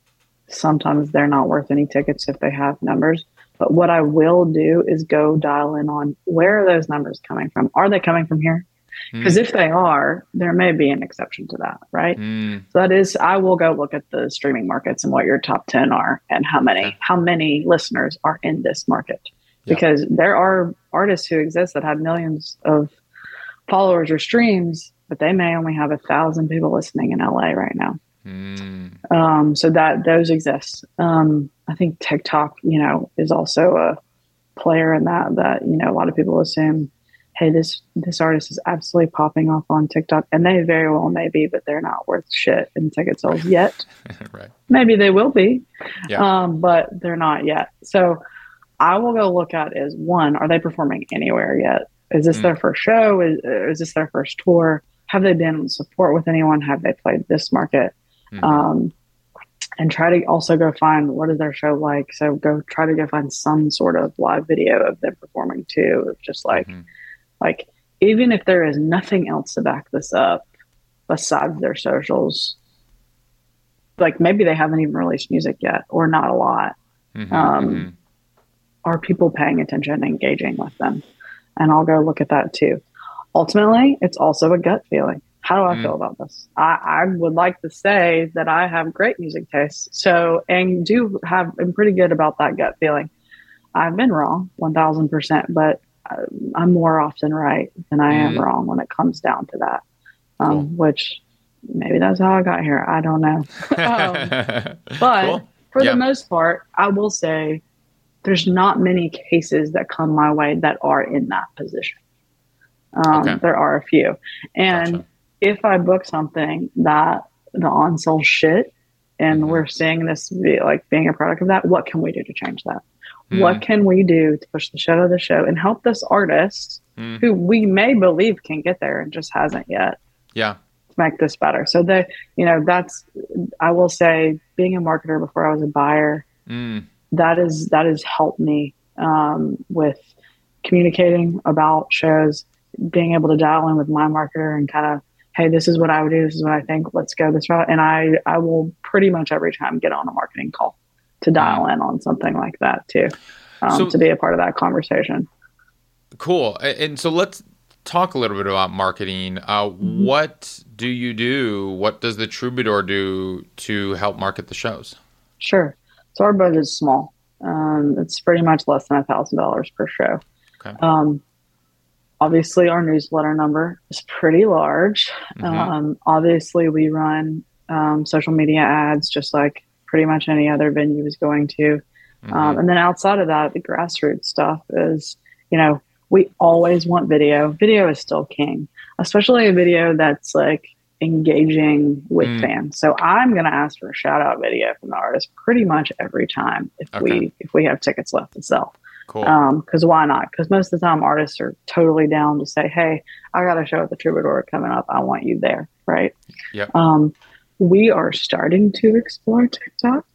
sometimes they're not worth any tickets if they have numbers. But what I will do is go dial in on where are those numbers coming from? Are they coming from here? Because mm. if they are, there may be an exception to that, right? Mm. So that is, I will go look at the streaming markets and what your top 10 are and how many, okay. how many listeners are in this market. Because there are artists who exist that have millions of followers or streams, but they may only have a thousand people listening in LA right now. Mm. Um, so that those exist. Um, I think TikTok, you know, is also a player in that. That you know, a lot of people assume hey, this this artist is absolutely popping off on TikTok, and they very well may be, but they're not worth shit in ticket sales [laughs] yet. right. Maybe they will be, yeah. um, but they're not yet. So I will go look at is one, are they performing anywhere yet? Is this mm. their first show? Is, is this their first tour? Have they been support with anyone? Have they played this market? Mm. Um, and try to also go find what is their show like. So go try to go find some sort of live video of them performing too, just like. Mm-hmm like, even if there is nothing else to back this up besides their socials, like maybe they haven't even released music yet or not a lot. Mm-hmm, um, mm-hmm. Are people paying attention and engaging with them? And I'll go look at that too. Ultimately, it's also a gut feeling. How do I Mm. feel about this? I, I would like to say that I have great music taste. So, and do have, I'm pretty good about that gut feeling. I've been wrong 1000%, but uh, I'm more often right than I am Mm. wrong when it comes down to that. Um, Cool. Which maybe that's how I got here. I don't know. [laughs] Um, but Cool. for Yeah. the most part, I will say there's not many cases that come my way that are in that position. Um, Okay. There are a few. And Gotcha. If I book something that the on sell shit and Mhm. we're seeing this be, like being a product of that, what can we do to change that? Mm. What can we do to push the show to the show and help this artist Mm. who we may believe can get there and just hasn't yet? Yeah. make this better. So the you know that's I will say being a marketer before I was a buyer Mm. that is that has helped me um, with communicating about shows, being able to dial in with my marketer and kind of hey this is what I would do this is what I think let's go this route and I I will pretty much every time get on a marketing call to dial in on something like that too um, So- to be a part of that conversation. Cool. And so let's talk a little bit about marketing. Uh, Mm-hmm. What do you do? What does the Troubadour do to help market the shows? Sure. So our budget is small. Um, it's pretty much less than a thousand dollars per show. Okay. Um, obviously, our newsletter number is pretty large. Mhm. Um, obviously, we run um, social media ads just like pretty much any other venue is going to. Mhm. Um, and then outside of that, the grassroots stuff is, you know, we always want video. Video is still king, especially a video that's like engaging with Mm. fans. So I'm going to ask for a shout out video from the artist pretty much every time if Okay. we if we have tickets left to sell. Cool. Because why not? Because most of the time artists are totally down to say, "Hey, I got a show at the Troubadour coming up. I want you there." Right? Yep. Um, we are starting to explore TikTok.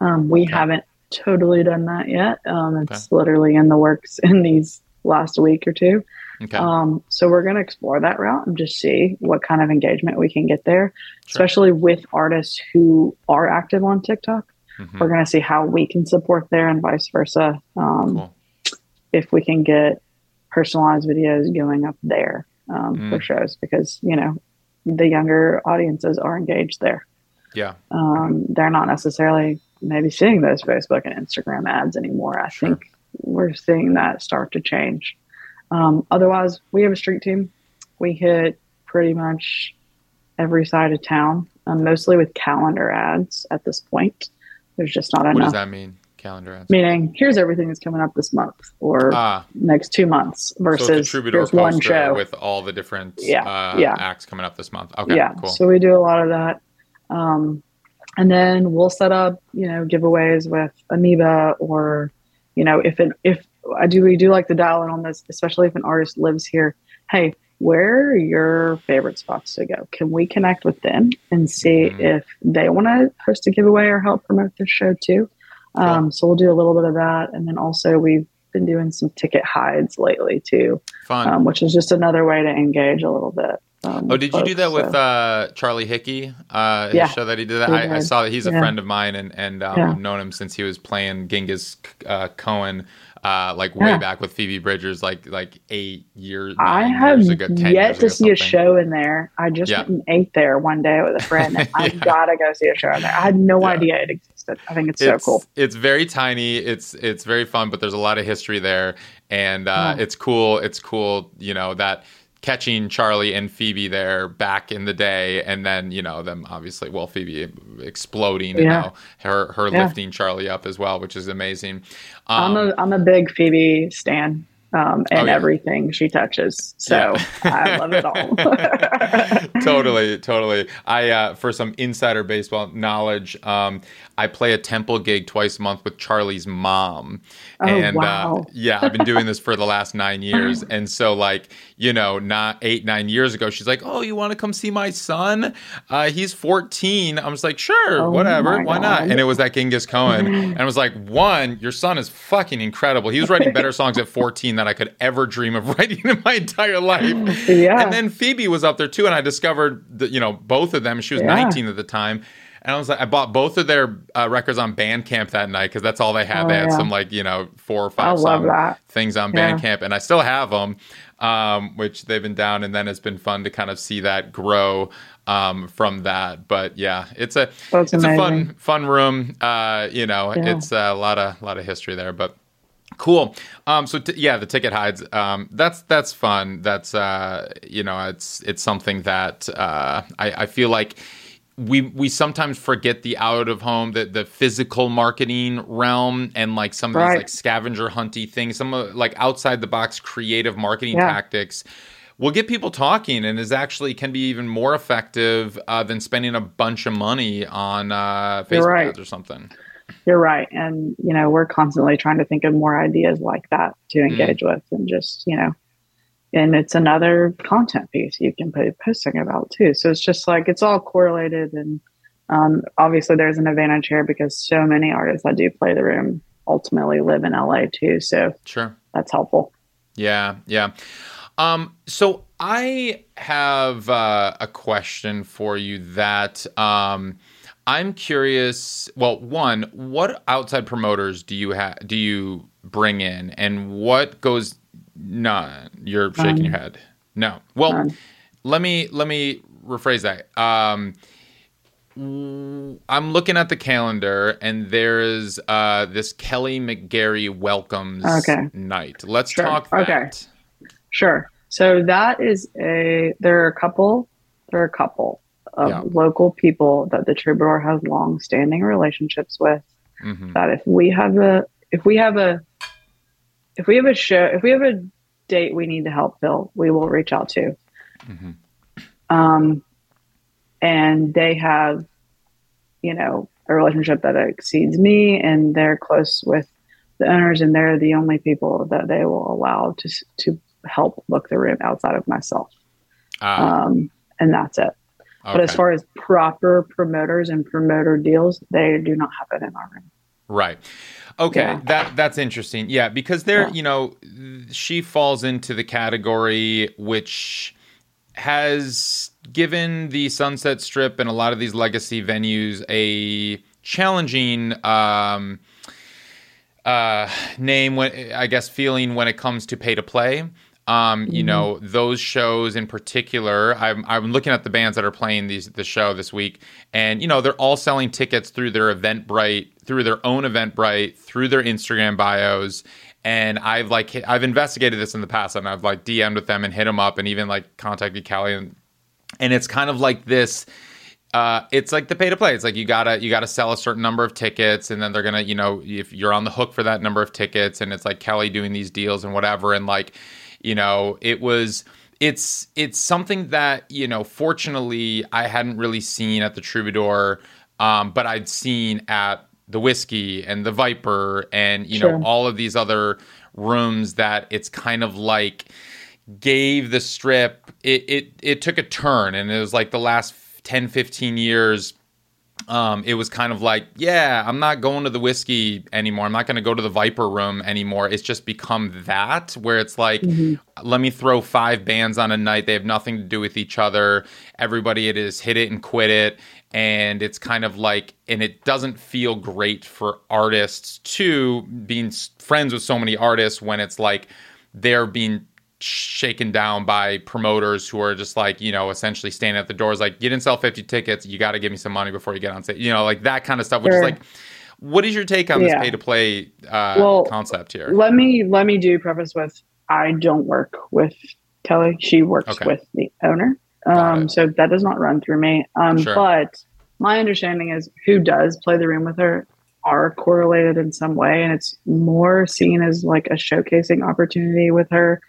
Um, we Okay. haven't totally done that yet. Um, it's literally in the works [laughs] in these last week or two. okay. Um, so we're going to explore that route and just see what kind of engagement we can get there, Sure. especially with artists who are active on TikTok. Mhm. We're going to see how we can support there and vice versa. Um, Cool. If we can get personalized videos going up there um, Mm. for shows, because you know the younger audiences are engaged there. Yeah. Um, they're not necessarily maybe seeing those Facebook and Instagram ads anymore. I Sure. think we're seeing that start to change. Um, otherwise, we have a street team. We hit pretty much every side of town, um, mostly with calendar ads at this point. There's just not enough. What does that mean? Calendar ads. Meaning, here's everything that's coming up this month or Ah, next two months so the versus Troubadour here's one show. with all the different Yeah, uh, yeah. acts coming up this month. Okay. yeah Cool. so we do a lot of that um, and then we'll set up you know giveaways with amoeba or you know if it if i do we do like to dial in on this especially if an artist lives here hey where are your favorite spots to go can we connect with them and see Mhm. if they want to host a giveaway or help promote this show too um, so we'll do a little bit of that and then also we've been doing some ticket hides lately too Fun. um, which is just another way to engage a little bit um, Oh, did you do that so. with uh, Charlie Hickey? Uh, Yeah, show that he did that. we I, I saw that he's a Yeah. friend of mine, and and um, Yeah. I've known him since he was playing Genghis uh, Cohen, uh, like way Yeah. back with Phoebe Bridgers, like like eight years. I have years ago, yet to see a show in there. I just Yeah. went and ate there one day with a friend, and [laughs] I Yeah. gotta go see a show in there. I had no Yeah. idea it existed. I think it's, so cool. It's very tiny. It's it's very fun, but there's a lot of history there, and uh, Yeah. it's cool. It's cool, you know that catching Charlie and Phoebe there back in the day, and then you know them obviously. Well, Phoebe exploding, you Yeah. know her her Yeah. lifting Charlie up as well, which is amazing. I'm Um, a I'm a big Phoebe stan. Um, and Oh, yeah. everything she touches, so I love it all. [laughs] totally, totally. I uh, for some insider baseball knowledge, um, I play a temple gig twice a month with Charlie's mom, Oh, and uh, yeah, I've been doing this for the last nine years, [laughs] and so like you know, not eight nine years ago, she's like, "Oh, you want to come see my son? Uh, he's 14." I was like, "Sure, Oh whatever, why not?" And it was that Genghis Cohen, [laughs] and I was like, "One, your son is fucking incredible. He was writing better songs at 14 than I could ever dream of [laughs] writing in my entire life." yeah, And then Phoebe was up there too, and I discovered that you know both of them. She was Yeah. 19 at the time, And I was like, I bought both of their uh, records on Bandcamp that night because that's all they had. Oh, they had yeah. some like you know four or five song that. things on Yeah. Bandcamp, and I still have them, um, which they've been down. And then it's been fun to kind of see that grow um, from that. But yeah, it's a That's it's a fun fun room. Uh, you know, Yeah. it's a lot of lot of history there, but. Cool. Um, so t- yeah, the ticket hides. Um, that's that's fun. That's uh, you know, it's it's something that uh, I, I feel like we we sometimes forget the out of home, the the physical marketing realm, and like some of these like scavenger hunty things, some of like outside the box creative marketing Yeah. tactics. Will get people talking and is actually can be even more effective uh, than spending a bunch of money on uh, Facebook right. ads or something. You're right. And, you know, we're constantly trying to think of more ideas like that to Mm-hmm. engage with and just, you know, and it's another content piece you can put posting about too. So it's just like it's all correlated. And um, obviously, there's an advantage here because so many artists that do play the room ultimately live in LA too. So Sure. that's helpful. Yeah, yeah. Um, so I have uh, a question for you that um, I'm curious. Well, one, what outside promoters do you have? Do you bring in, and what goes? None. You're shaking your head. No. Well, None. let me let me rephrase that. Um, I'm looking at the calendar, and there is uh, this Kelly McGarry welcomes Okay. night. Let's Sure. talk that. Okay. Sure. So that is a there are a couple there are a couple of Yeah. local people that the troubadour has long standing relationships with Mhm. that if we have a if we have a if we have a show if we have a date we need to help fill we will reach out to. Mhm. um and they have you know a relationship that exceeds me and they're close with the owners and they're the only people that they will allow to to help book the room outside of myself. Ah, um and that's it. But as far as proper promoters and promoter deals they do not happen in our room. Right. Okay, Yeah. that that's interesting. Yeah, because there, Yeah. you know, she falls into the category which has given the Sunset Strip and a lot of these legacy venues a challenging um uh name when I guess feeling when it comes to pay to play. Um, you know, those shows in particular, I'm I'm looking at the bands that are playing these the show this week, and you know, they're all selling tickets through their Eventbrite, through their own Eventbrite, through their Instagram bios. And I've like hit- I've investigated this in the past, and I've like DM'd with them and hit them up, and even like contacted Callie, and and it's kind of like this uh, it's like the pay to play. It's like you gotta you gotta sell a certain number of tickets, and then they're gonna you know if you're on the hook for that number of tickets, and it's like Kelly doing these deals and whatever, and like you know it was it's it's something that you know fortunately I hadn't really seen at the Troubadour, um, but I'd seen at the whiskey and the Viper and you Sure. know all of these other rooms that it's kind of like gave the strip it, it it took a turn and it was like the last 10 15 years um, it was kind of like, yeah, I'm not going to the whiskey anymore. I'm not going to go to the Viper room anymore. It's just become that where it's like, let me throw five bands on a night. They have nothing to do with each other. Everybody it is hit it and quit it. And it's kind of like, and it doesn't feel great for artists to being friends with so many artists when it's like they're being shaken down by promoters who are just like you know essentially standing at the doors like you didn't sell 50 tickets you got to give me some money before you get on stage you know like that kind of stuff which Sure. is like what is your take on this pay to play uh, Well, concept here let me let me do preface with I don't work with Kelly. She works Okay. with the owner. Um, so that does not run through me. Um, Sure. but my understanding is who does play the room with her are correlated in some way and it's more seen as like a showcasing opportunity with her.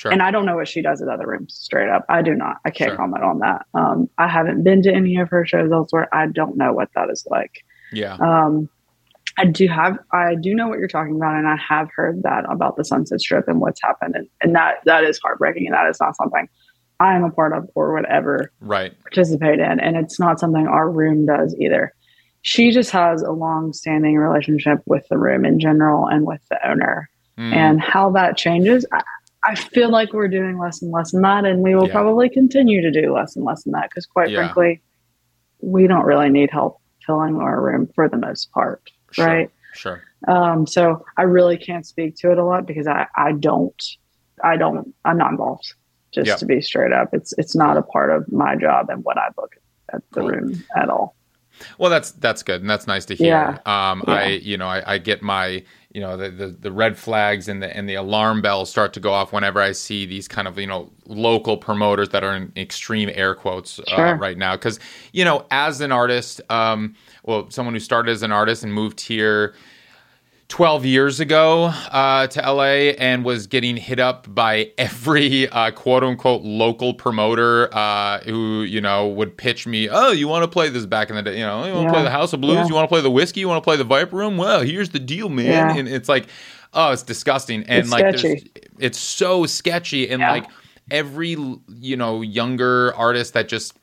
Sure And I don't know what she does at other rooms straight up. I do not. I can't Sure. comment on that. Um, I haven't been to any of her shows elsewhere. I don't know what that is like. yeah Um, I do have, I do know what you're talking about, and I have heard that about the Sunset Strip and what's happened, and, and that that is heartbreaking, and that is not something I am a part of or would ever right participate in, and it's not something our room does either. She just has a long-standing relationship with the room in general and with the owner, Mm, and how that changes. I, I feel like we're doing less and less in that, and we will Yeah. probably continue to do less and less in that because, quite Yeah. frankly, we don't really need help filling our room for the most part, Sure, right? Sure. Um, so I really can't speak to it a lot because I, I don't, I don't, I'm not involved. Just Yep. to be straight up, it's it's not a part of my job and what I book at the Cool. room at all. Well, that's that's good, and that's nice to hear. Yeah. Um, Yeah. I you know I, I get my you know the, the the red flags and the and the alarm bells start to go off whenever I see these kind of you know local promoters that are in extreme air quotes uh, Sure. right now because you know as an artist, um, well, someone who started as an artist and moved here. 12 years ago uh, to LA and was getting hit up by every uh, quote unquote local promoter uh, who, you know, would pitch me, oh, you want to play this back in the day? You know, you want to Yeah. play the House of Blues? Yeah. You want to play the whiskey? You want to play the Viper Room? Well, here's the deal, man. Yeah. And it's like, oh, it's disgusting. And It's like, it's so sketchy. And like, every, you know, younger artist that just,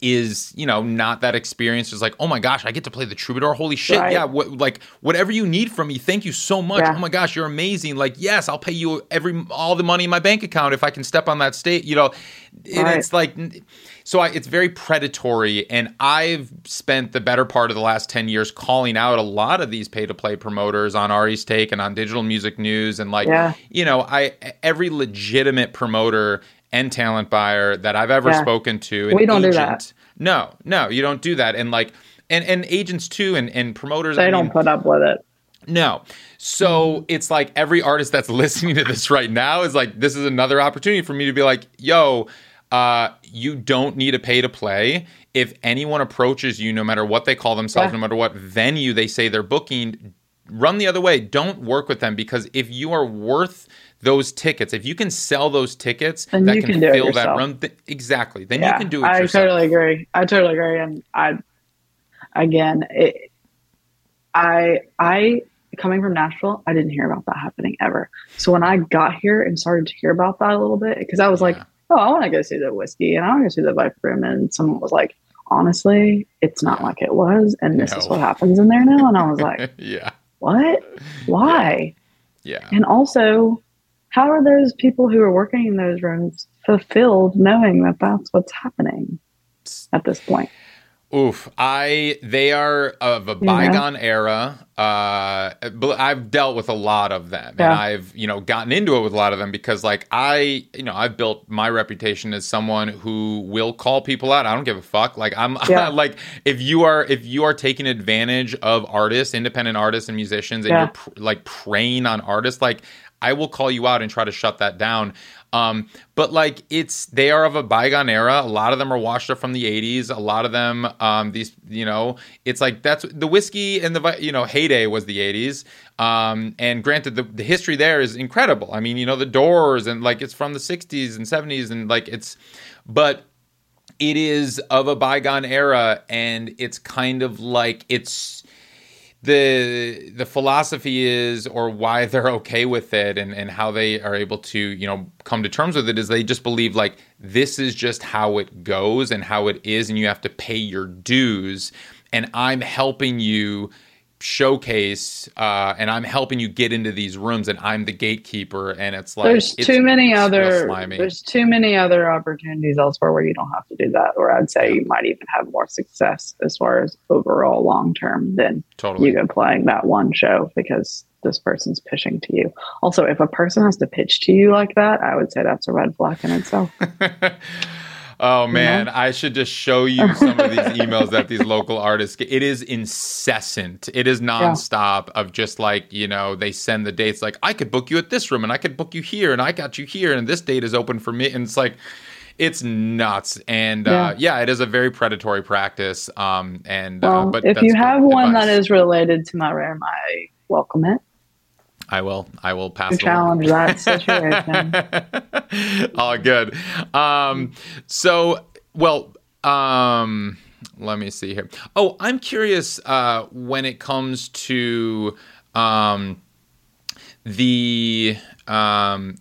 is you know not that experienced is like oh my gosh i get to play the troubadour holy shit Right. yeah what like whatever you need from me thank you so much Yeah. oh my gosh you're amazing like yes i'll pay you every all the money in my bank account if i can step on that state you know and Right. it's like so I, it's very predatory and i've spent the better part of the last 10 years calling out a lot of these pay to play promoters on ari's take and on digital music news and like Yeah. you know i every legitimate promoter and talent buyer that i've ever Yeah. spoken to an We don't do that. no, no, you don't do that. And like, and and agents too, and and promoters. They I don't mean, put up with it. no. So it's like every artist that's [laughs] listening to this right now is like, this is another opportunity for me to be like, yo, uh, you don't need to pay to play. If anyone approaches you, no matter what they call themselves, Yeah. no matter what venue they say they're booking, run the other way. Don't work with them because if you are worth those tickets, if you can sell those tickets Then that you can, can do it fill that room, th- exactly. Then yeah, you can do it I yourself. totally agree. I totally agree. And I, again, it, I, I, coming from Nashville, I didn't hear about that happening ever. So when I got here and started to hear about that a little bit, because I was like, oh, I want to go see the whiskey and I want to go see the Viper Room. And someone was like, honestly, it's not like it was. And this is what happens in there now. And I was like, [laughs] yeah. what? Why? Yeah. And also, how are those people who are working in those rooms fulfilled knowing that that's what's happening at this point? Oof, I they are of a bygone era. Uh, but I've dealt with a lot of them, and I've you know gotten into it with a lot of them because like I you know I've built my reputation as someone who will call people out. I don't give a fuck. Like I'm [laughs] Yeah. like if you are if you are taking advantage of artists, independent artists and musicians, and Yeah. you're pr- like preying on artists, like I will call you out and try to shut that down. Um, but like it's they are of a bygone era. A lot of them are washed up from the '80s. A lot of them, um, these you know, it's like that's the whiskey and the you know heyday was the '80s. Um, and granted, the, the history there is incredible. I mean, you know, the Doors and like it's from the '60s and '70s and like it's, but it is of a bygone era and it's kind of like it's the the philosophy is or why [laughs] they're okay with it and and how they are able to you know come to terms with it is they just believe like this is just how it goes and how it is and you have to pay your dues. And i'm helping you showcase uh, and i'm helping you get into these rooms and i'm the gatekeeper and it's like there's it's too many other slimy. there's too many other opportunities elsewhere where you don't have to do that or i'd say you might even have more success as far as overall long term than totally. you go playing that one show because this person's pitching to you. Also if a person has to pitch to you like that i would say that's a red flag in itself [laughs] Oh man, I should just show you some of these emails that these local artists get. It is incessant. It is nonstop of just like, you know, they send the dates like I could book you at this room and I could book you here and I got you here and this date is open for me and it's like it's nuts and Yeah. uh yeah, it is a very predatory practice um and uh, well but if you have one that advice. is related to my rare i welcome it I will I will pass challenge that situation [laughs] All good. Um, so, well, um, let me see here. Oh, I'm curious uh, when it comes to um, the. Um,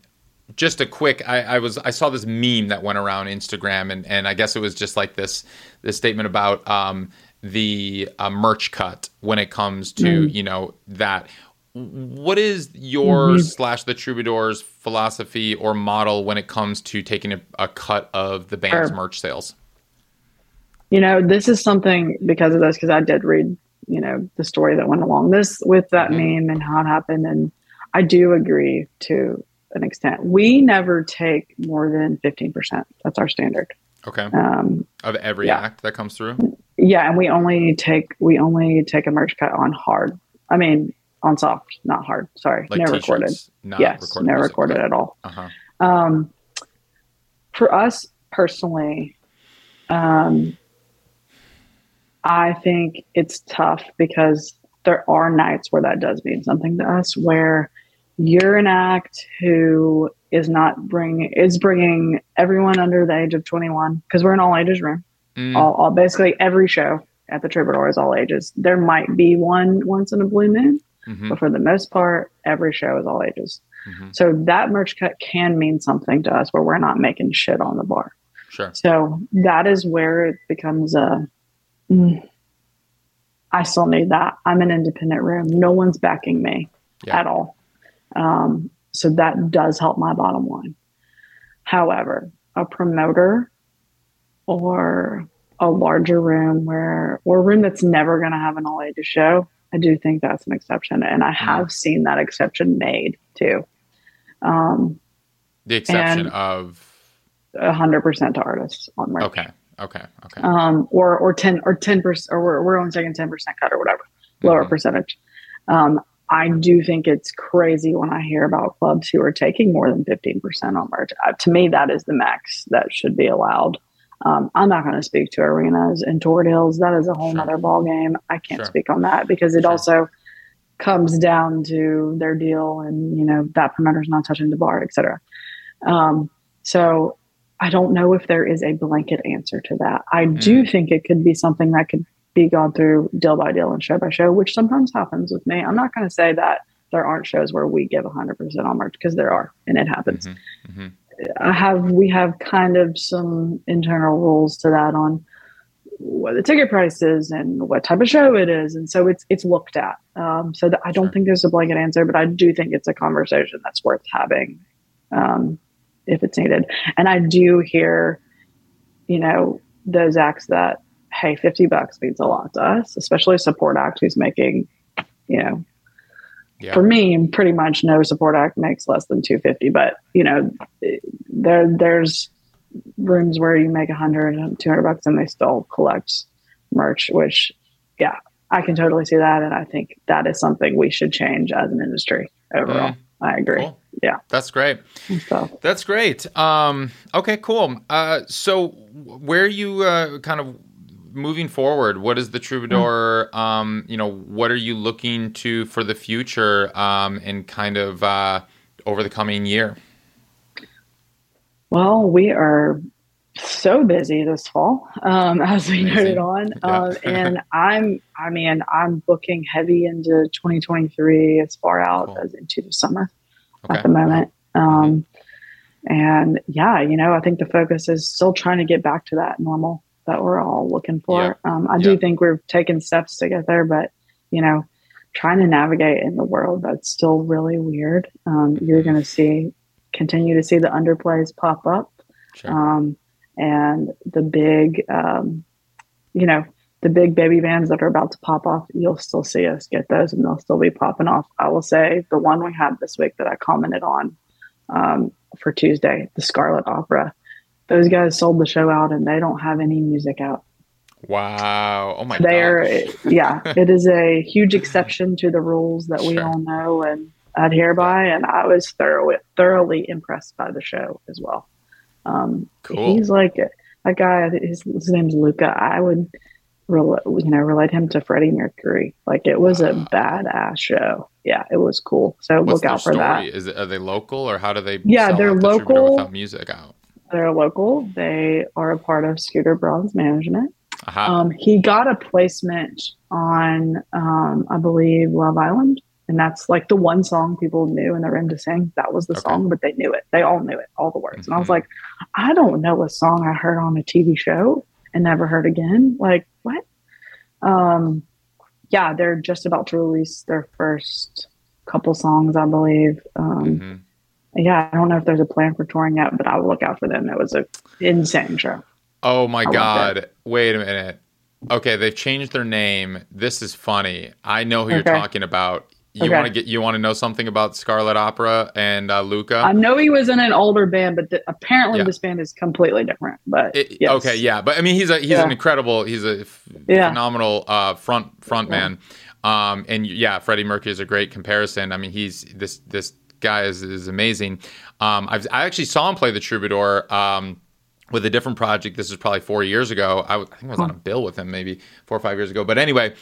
just a quick I, I was I saw this meme that went around Instagram and, and I guess it was just like this this statement about um, the uh, merch cut when it comes to you know that what is your slash the troubadours philosophy or model when it comes to taking a, a cut of the band's Sure. merch sales You know, this is something because of this, because I did read, you know, the story that went along this with that Mhm. meme and how it happened. And I do agree to an extent. We never take more than 15%. That's our standard. Okay. Um, Of every yeah. act that comes through. yeah. And we only take, we only take a merch cut on hard. I mean, on soft, not hard. Sorry. Like t-shirts, recorded. yes. recorded. no music. recorded at all. Uh-huh. Um, for us personally, um, I think it's tough because there are nights where that does mean something to us, where you're an act who is not bringing is bringing everyone under the age of 21 because we're an all ages room. Mm, All, all basically every show at the Troubadour is all ages. There might be one once in a blue moon, mhm, but for the most part, every show is all ages. mhm. So that merch cut can mean something to us where we're not making shit on the bar. Sure. So that is where it becomes a. mm, I still need that. I'm an independent room. No one's backing me Yeah. at all. Um, so that does help my bottom line. However, a promoter or a larger room where, or a room that's never going to have an all ages show, I do think that's an exception. And I have seen that exception made too. Um, The exception of. a hundred percent to artists on merch. Okay. Okay. Okay. Um, or or ten or ten percent, or we're, we're only taking ten percent cut or whatever, lower Mhm. percentage. Um, I do think it's crazy when I hear about clubs who are taking more than fifteen percent on merch. Uh, to me, that is the max that should be allowed. Um, I'm not going to speak to arenas and tour deals. That is a whole Sure. nother ball game. I can't Sure. speak on that because it Sure. also comes down to their deal and you know that promoter's not touching the bar, et cetera. Um, so I don't know if there is a blanket answer to that. I do think it could be something that could be gone through deal by deal and show by show, which sometimes happens with me. I'm not going to say that there aren't shows where we give 100% on merch because there are, and it happens. Mhm, mhm. I have we have kind of some internal rules to that on what the ticket price is and what type of show it is, and so it's it's looked at. Um, so that I don't think there's a blanket answer, but I do think it's a conversation that's worth having um, if it's needed. And I do hear, you know, those acts that hey, fifty bucks means a lot to us, especially a support act who's making, you know, Yeah. for me, pretty much no support act makes less than 250. But you know, there there's rooms where you make 100 and 200 bucks and they still collect merch, which yeah, I can totally see that, and I think that is something we should change as an industry overall. I agree. Cool. Yeah. That's great. So That's great. Um, okay, cool. Uh, so, where are you uh, kind of moving forward? What is the Troubadour? Um, you know, what are you looking to for the future um, and kind of uh, over the coming year? Well, we are so busy this fall, um, [laughs] as we Amazing. noted on. Yeah. Um, and [laughs] I'm, I mean, I'm booking heavy into 2023 as far out Cool. as into the summer Okay. at the moment. Um, and yeah, you know, I think the focus is still trying to get back to that normal that we're all looking for. Um, I do think we're taking steps to get there, but you know, trying to navigate in the world that's still really weird. Um, you're going to see, continue to see the underplays pop up Sure. um, and the big, um, you know, the big baby bands that are about to pop off, you'll still see us get those and they'll still be popping off. I will say the one we had this week that I commented on um, for Tuesday, the Scarlet Opera. Those guys sold the show out and they don't have any music out. wow. Oh my god. They're, yeah, [laughs] it is a huge exception to the rules that we Sure. all know and adhere by. And I was thoroughly, thoroughly impressed by the show as well. Um, Cool. He's like a guy. His, his name's Luca. I would, rel- you know, relate him to Freddie Mercury. Like it was a badass show. Yeah, it was cool. So What's look out for story? that. Is it, are they local or how do they? Yeah, they're the local. without music out. They're local. They are a part of Scooter Braun's management. Aha. Um, he got a placement on, um, I believe, Love Island. And that's like the one song people knew in the room to sing. That was the Okay. song, but they knew it. They all knew it, all the words. And I was Mhm. like, I don't know a song I heard on a TV show and never heard again. Like, what? Um, yeah, they're just about to release their first couple songs, I believe. Um, Mhm. Yeah, I don't know if there's a plan for touring yet, but I will look out for them. It was a insane show. Oh my I god! Wait a minute. Okay, they've changed their name. This is funny. I know who you're talking about. You Okay. want to get you want to know something about Scarlet Opera and uh, Luca? I know he was in an older band, but th- apparently Yeah. this band is completely different. But It- yes. Okay, yeah, but I mean, he's a he's Yeah. an incredible, he's a f- Yeah. phenomenal uh, front front man. Um, and yeah, Freddie Mercury is a great comparison. I mean, he's this this guy is is amazing. Um, I've, I actually saw him play the Troubadour. Um, with a different project, this is probably four years ago. I, w- I think I was on a bill with him maybe four or five years ago. But anyway,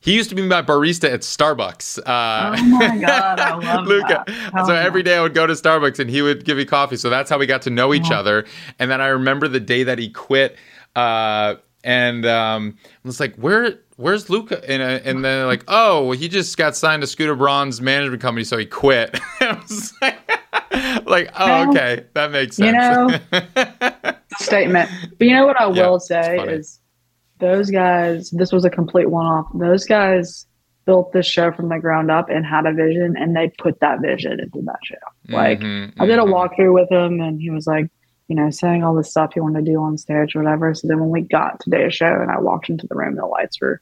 he used to be my barista at Starbucks. Uh, Oh my God, I [laughs] love Luca. that. So every day I would go to Starbucks and he would give me coffee. So that's how we got to know each other. And then I remember the day that he quit. Uh, and um, I was like, "Where, where's Luca?" And, uh, and then like, "Oh, he just got signed to Scooter Braun's management company, so he quit." [laughs] Like, [laughs] like, "Oh, okay, that makes sense." you know, [laughs] statement. But you know what I Yeah, will say is those guys, this was a complete one off. Those guys built this show from the ground up and had a vision and they put that vision into that show. Like Mhm, I did a mhm. walkthrough with him and he was like, you know, saying all this stuff you want to do on stage or whatever. So then when we got to day show and I walked into the room, the lights were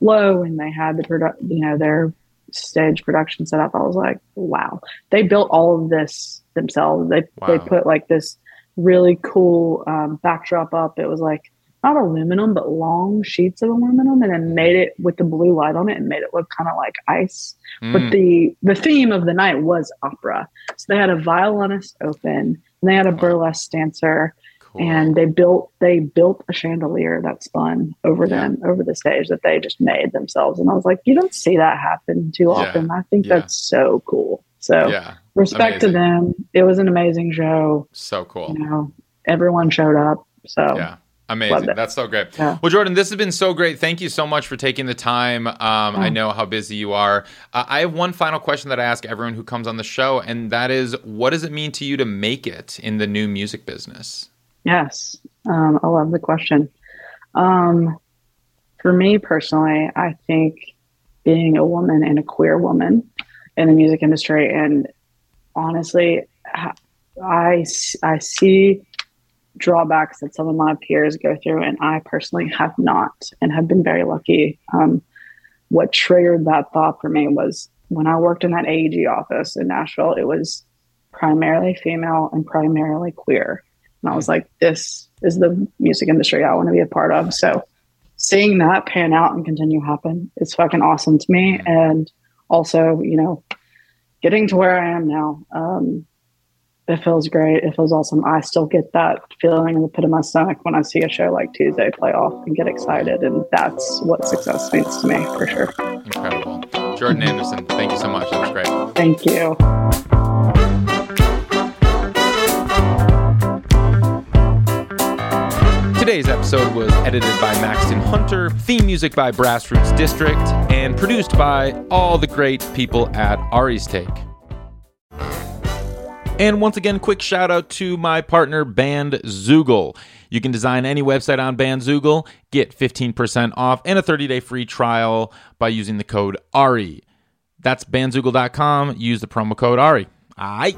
low and they had the product, you know, their stage production set up. I was like, wow, they built all of this themselves. They they put like this really cool um, backdrop up. It was like not aluminum, but long sheets of aluminum, and then made it with the blue light on it and made it look kind of like ice. But Mm, the the theme of the night was opera. So they had a violinist open, and they had a burlesque dancer, cool. and they built they built a chandelier that spun over Yeah. them over the stage that they just made themselves. And I was like, you don't see that happen too Yeah. often. I think Yeah. that's so cool. So yeah, respect Amazing. to them. It was an amazing show. so cool. You know, everyone showed up. So Yeah. Amazing. That's so great. Yeah. Well, Jordan, this has been so great. Thank you so much for taking the time. Um, I know how busy you are. Uh, I have one final question that I ask everyone who comes on the show, and that is what does it mean to you to make it in the new music business? Yes, um, I love the question. Um, for me personally, I think being a woman and a queer woman in the music industry, and honestly, I, I I see drawbacks that some of my peers go through, and I personally have not, and have been very lucky. Um, what triggered that thought for me was when I worked in that AEG office in Nashville. It was primarily female and primarily queer. And I was like, this is the music industry I want to be a part of. So seeing that pan out and continue happen is fucking awesome to me. And also, you know, getting to where I am now, um, it feels great. It feels awesome. I still get that feeling in the pit of my stomach when I see a show like Tuesday play off and get excited. And that's what success means to me for sure. Incredible. Jordan Anderson, thank you so much. That was great. Thank you. Today's episode was edited by Maxton Hunter, theme music by Brassroots District, and produced by all the great people at Ari's Take. And once again, quick shout out to my partner, Band Zoogle. You can design any website on Bandzoogle, get 15% off and a 30 day free trial by using the code ARI. That's bandzoogle.com. Use the promo code ARI. All right.